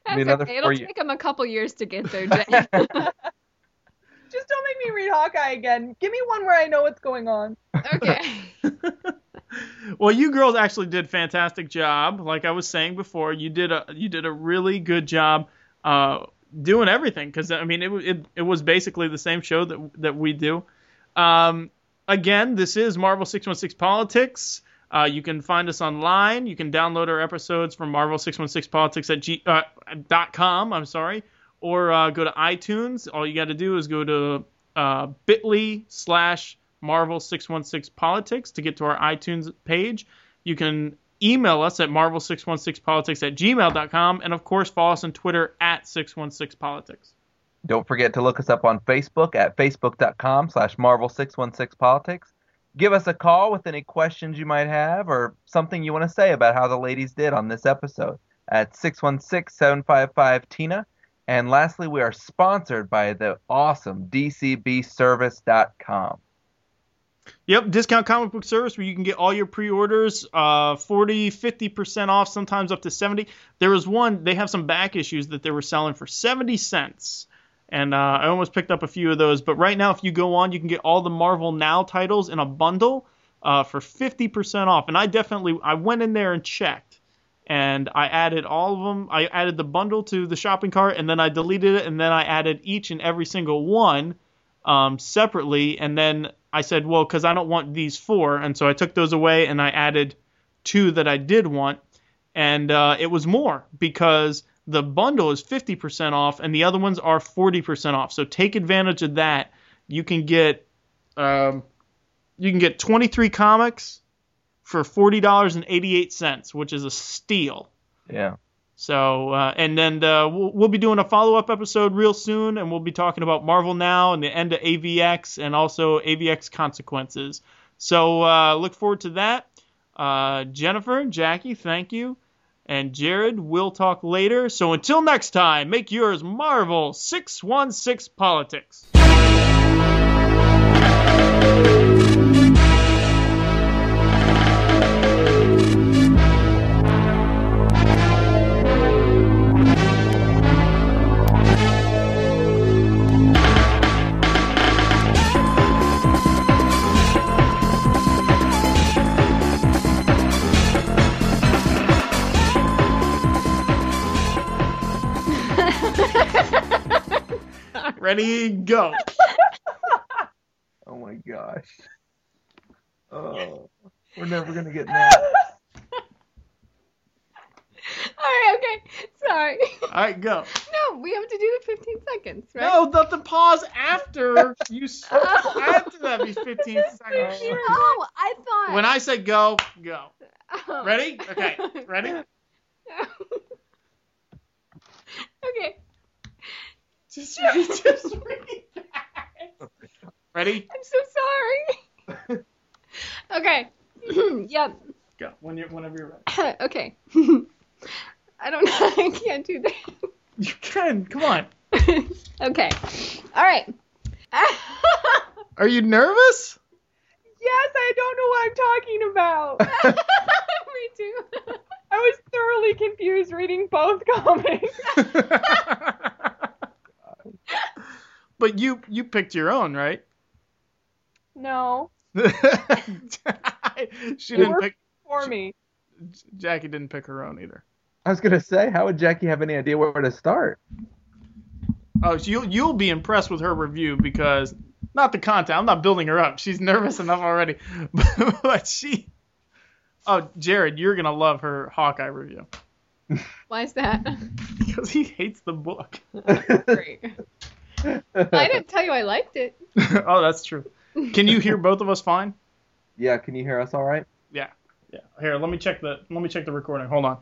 That's Be another okay. It'll ye- take them a couple years to get there, Jay. Just don't make me read Hawkeye again. Give me one where I know what's going on. okay. well, you girls actually did fantastic job. Like I was saying before, you did a you did a really good job uh, doing everything. Because I mean, it, it it was basically the same show that that we do. Um, again, this is Marvel 616 Politics. Uh, you can find us online. You can download our episodes from Marvel 616 Politics at g, uh, dot com. I'm sorry, or uh, go to iTunes. All you got to do is go to uh, Bitly slash Marvel 616 Politics to get to our iTunes page. You can email us at marvel616politics at gmail.com, and of course, follow us on Twitter at 616 Politics. Don't forget to look us up on Facebook at facebook.com slash marvel616politics. Give us a call with any questions you might have or something you want to say about how the ladies did on this episode at 616-755-TINA. And lastly, we are sponsored by the awesome DCBService.com. Yep, discount comic book service where you can get all your pre-orders uh 40, 50% off, sometimes up to 70. There was one, they have some back issues that they were selling for 70 cents. And uh, I almost picked up a few of those, but right now if you go on, you can get all the Marvel Now titles in a bundle uh, for 50% off. And I definitely I went in there and checked and I added all of them. I added the bundle to the shopping cart and then I deleted it and then I added each and every single one um, separately, and then I said, well, because I don't want these four, and so I took those away and I added two that I did want, and uh, it was more because the bundle is 50% off and the other ones are 40% off. So take advantage of that. You can get um, you can get 23 comics for $40.88, which is a steal. Yeah. So, uh, and then uh, we'll, we'll be doing a follow up episode real soon, and we'll be talking about Marvel Now and the end of AVX and also AVX consequences. So, uh, look forward to that. Uh, Jennifer, Jackie, thank you. And Jared, we'll talk later. So, until next time, make yours Marvel 616 Politics. Ready, go. Oh my gosh. Oh, we're never gonna get mad. All right, okay. Sorry. All right, go. No, we have to do the 15 seconds, right? No, not the pause after you. s- oh. After that be 15 seconds. Oh, I thought. When I say go, go. Oh. Ready? Okay. Ready? okay. Just read, just read that. Ready? I'm so sorry. okay. yep. Go. When you're, whenever you're ready. okay. I don't know. I can't do that. You can. Come on. okay. All right. Are you nervous? Yes, I don't know what I'm talking about. Me too. I was thoroughly confused reading both comics. But you you picked your own, right? No, she didn't pick. for me. Jackie didn't pick her own either. I was gonna say, how would Jackie have any idea where to start? Oh, so you'll you'll be impressed with her review because not the content. I'm not building her up. She's nervous enough already, but she. Oh, Jared, you're gonna love her Hawkeye review Why is that? because he hates the book. Great. I didn't tell you I liked it. oh, that's true. Can you hear both of us fine? yeah, can you hear us all right? Yeah. Yeah. Here, let me check the let me check the recording. Hold on.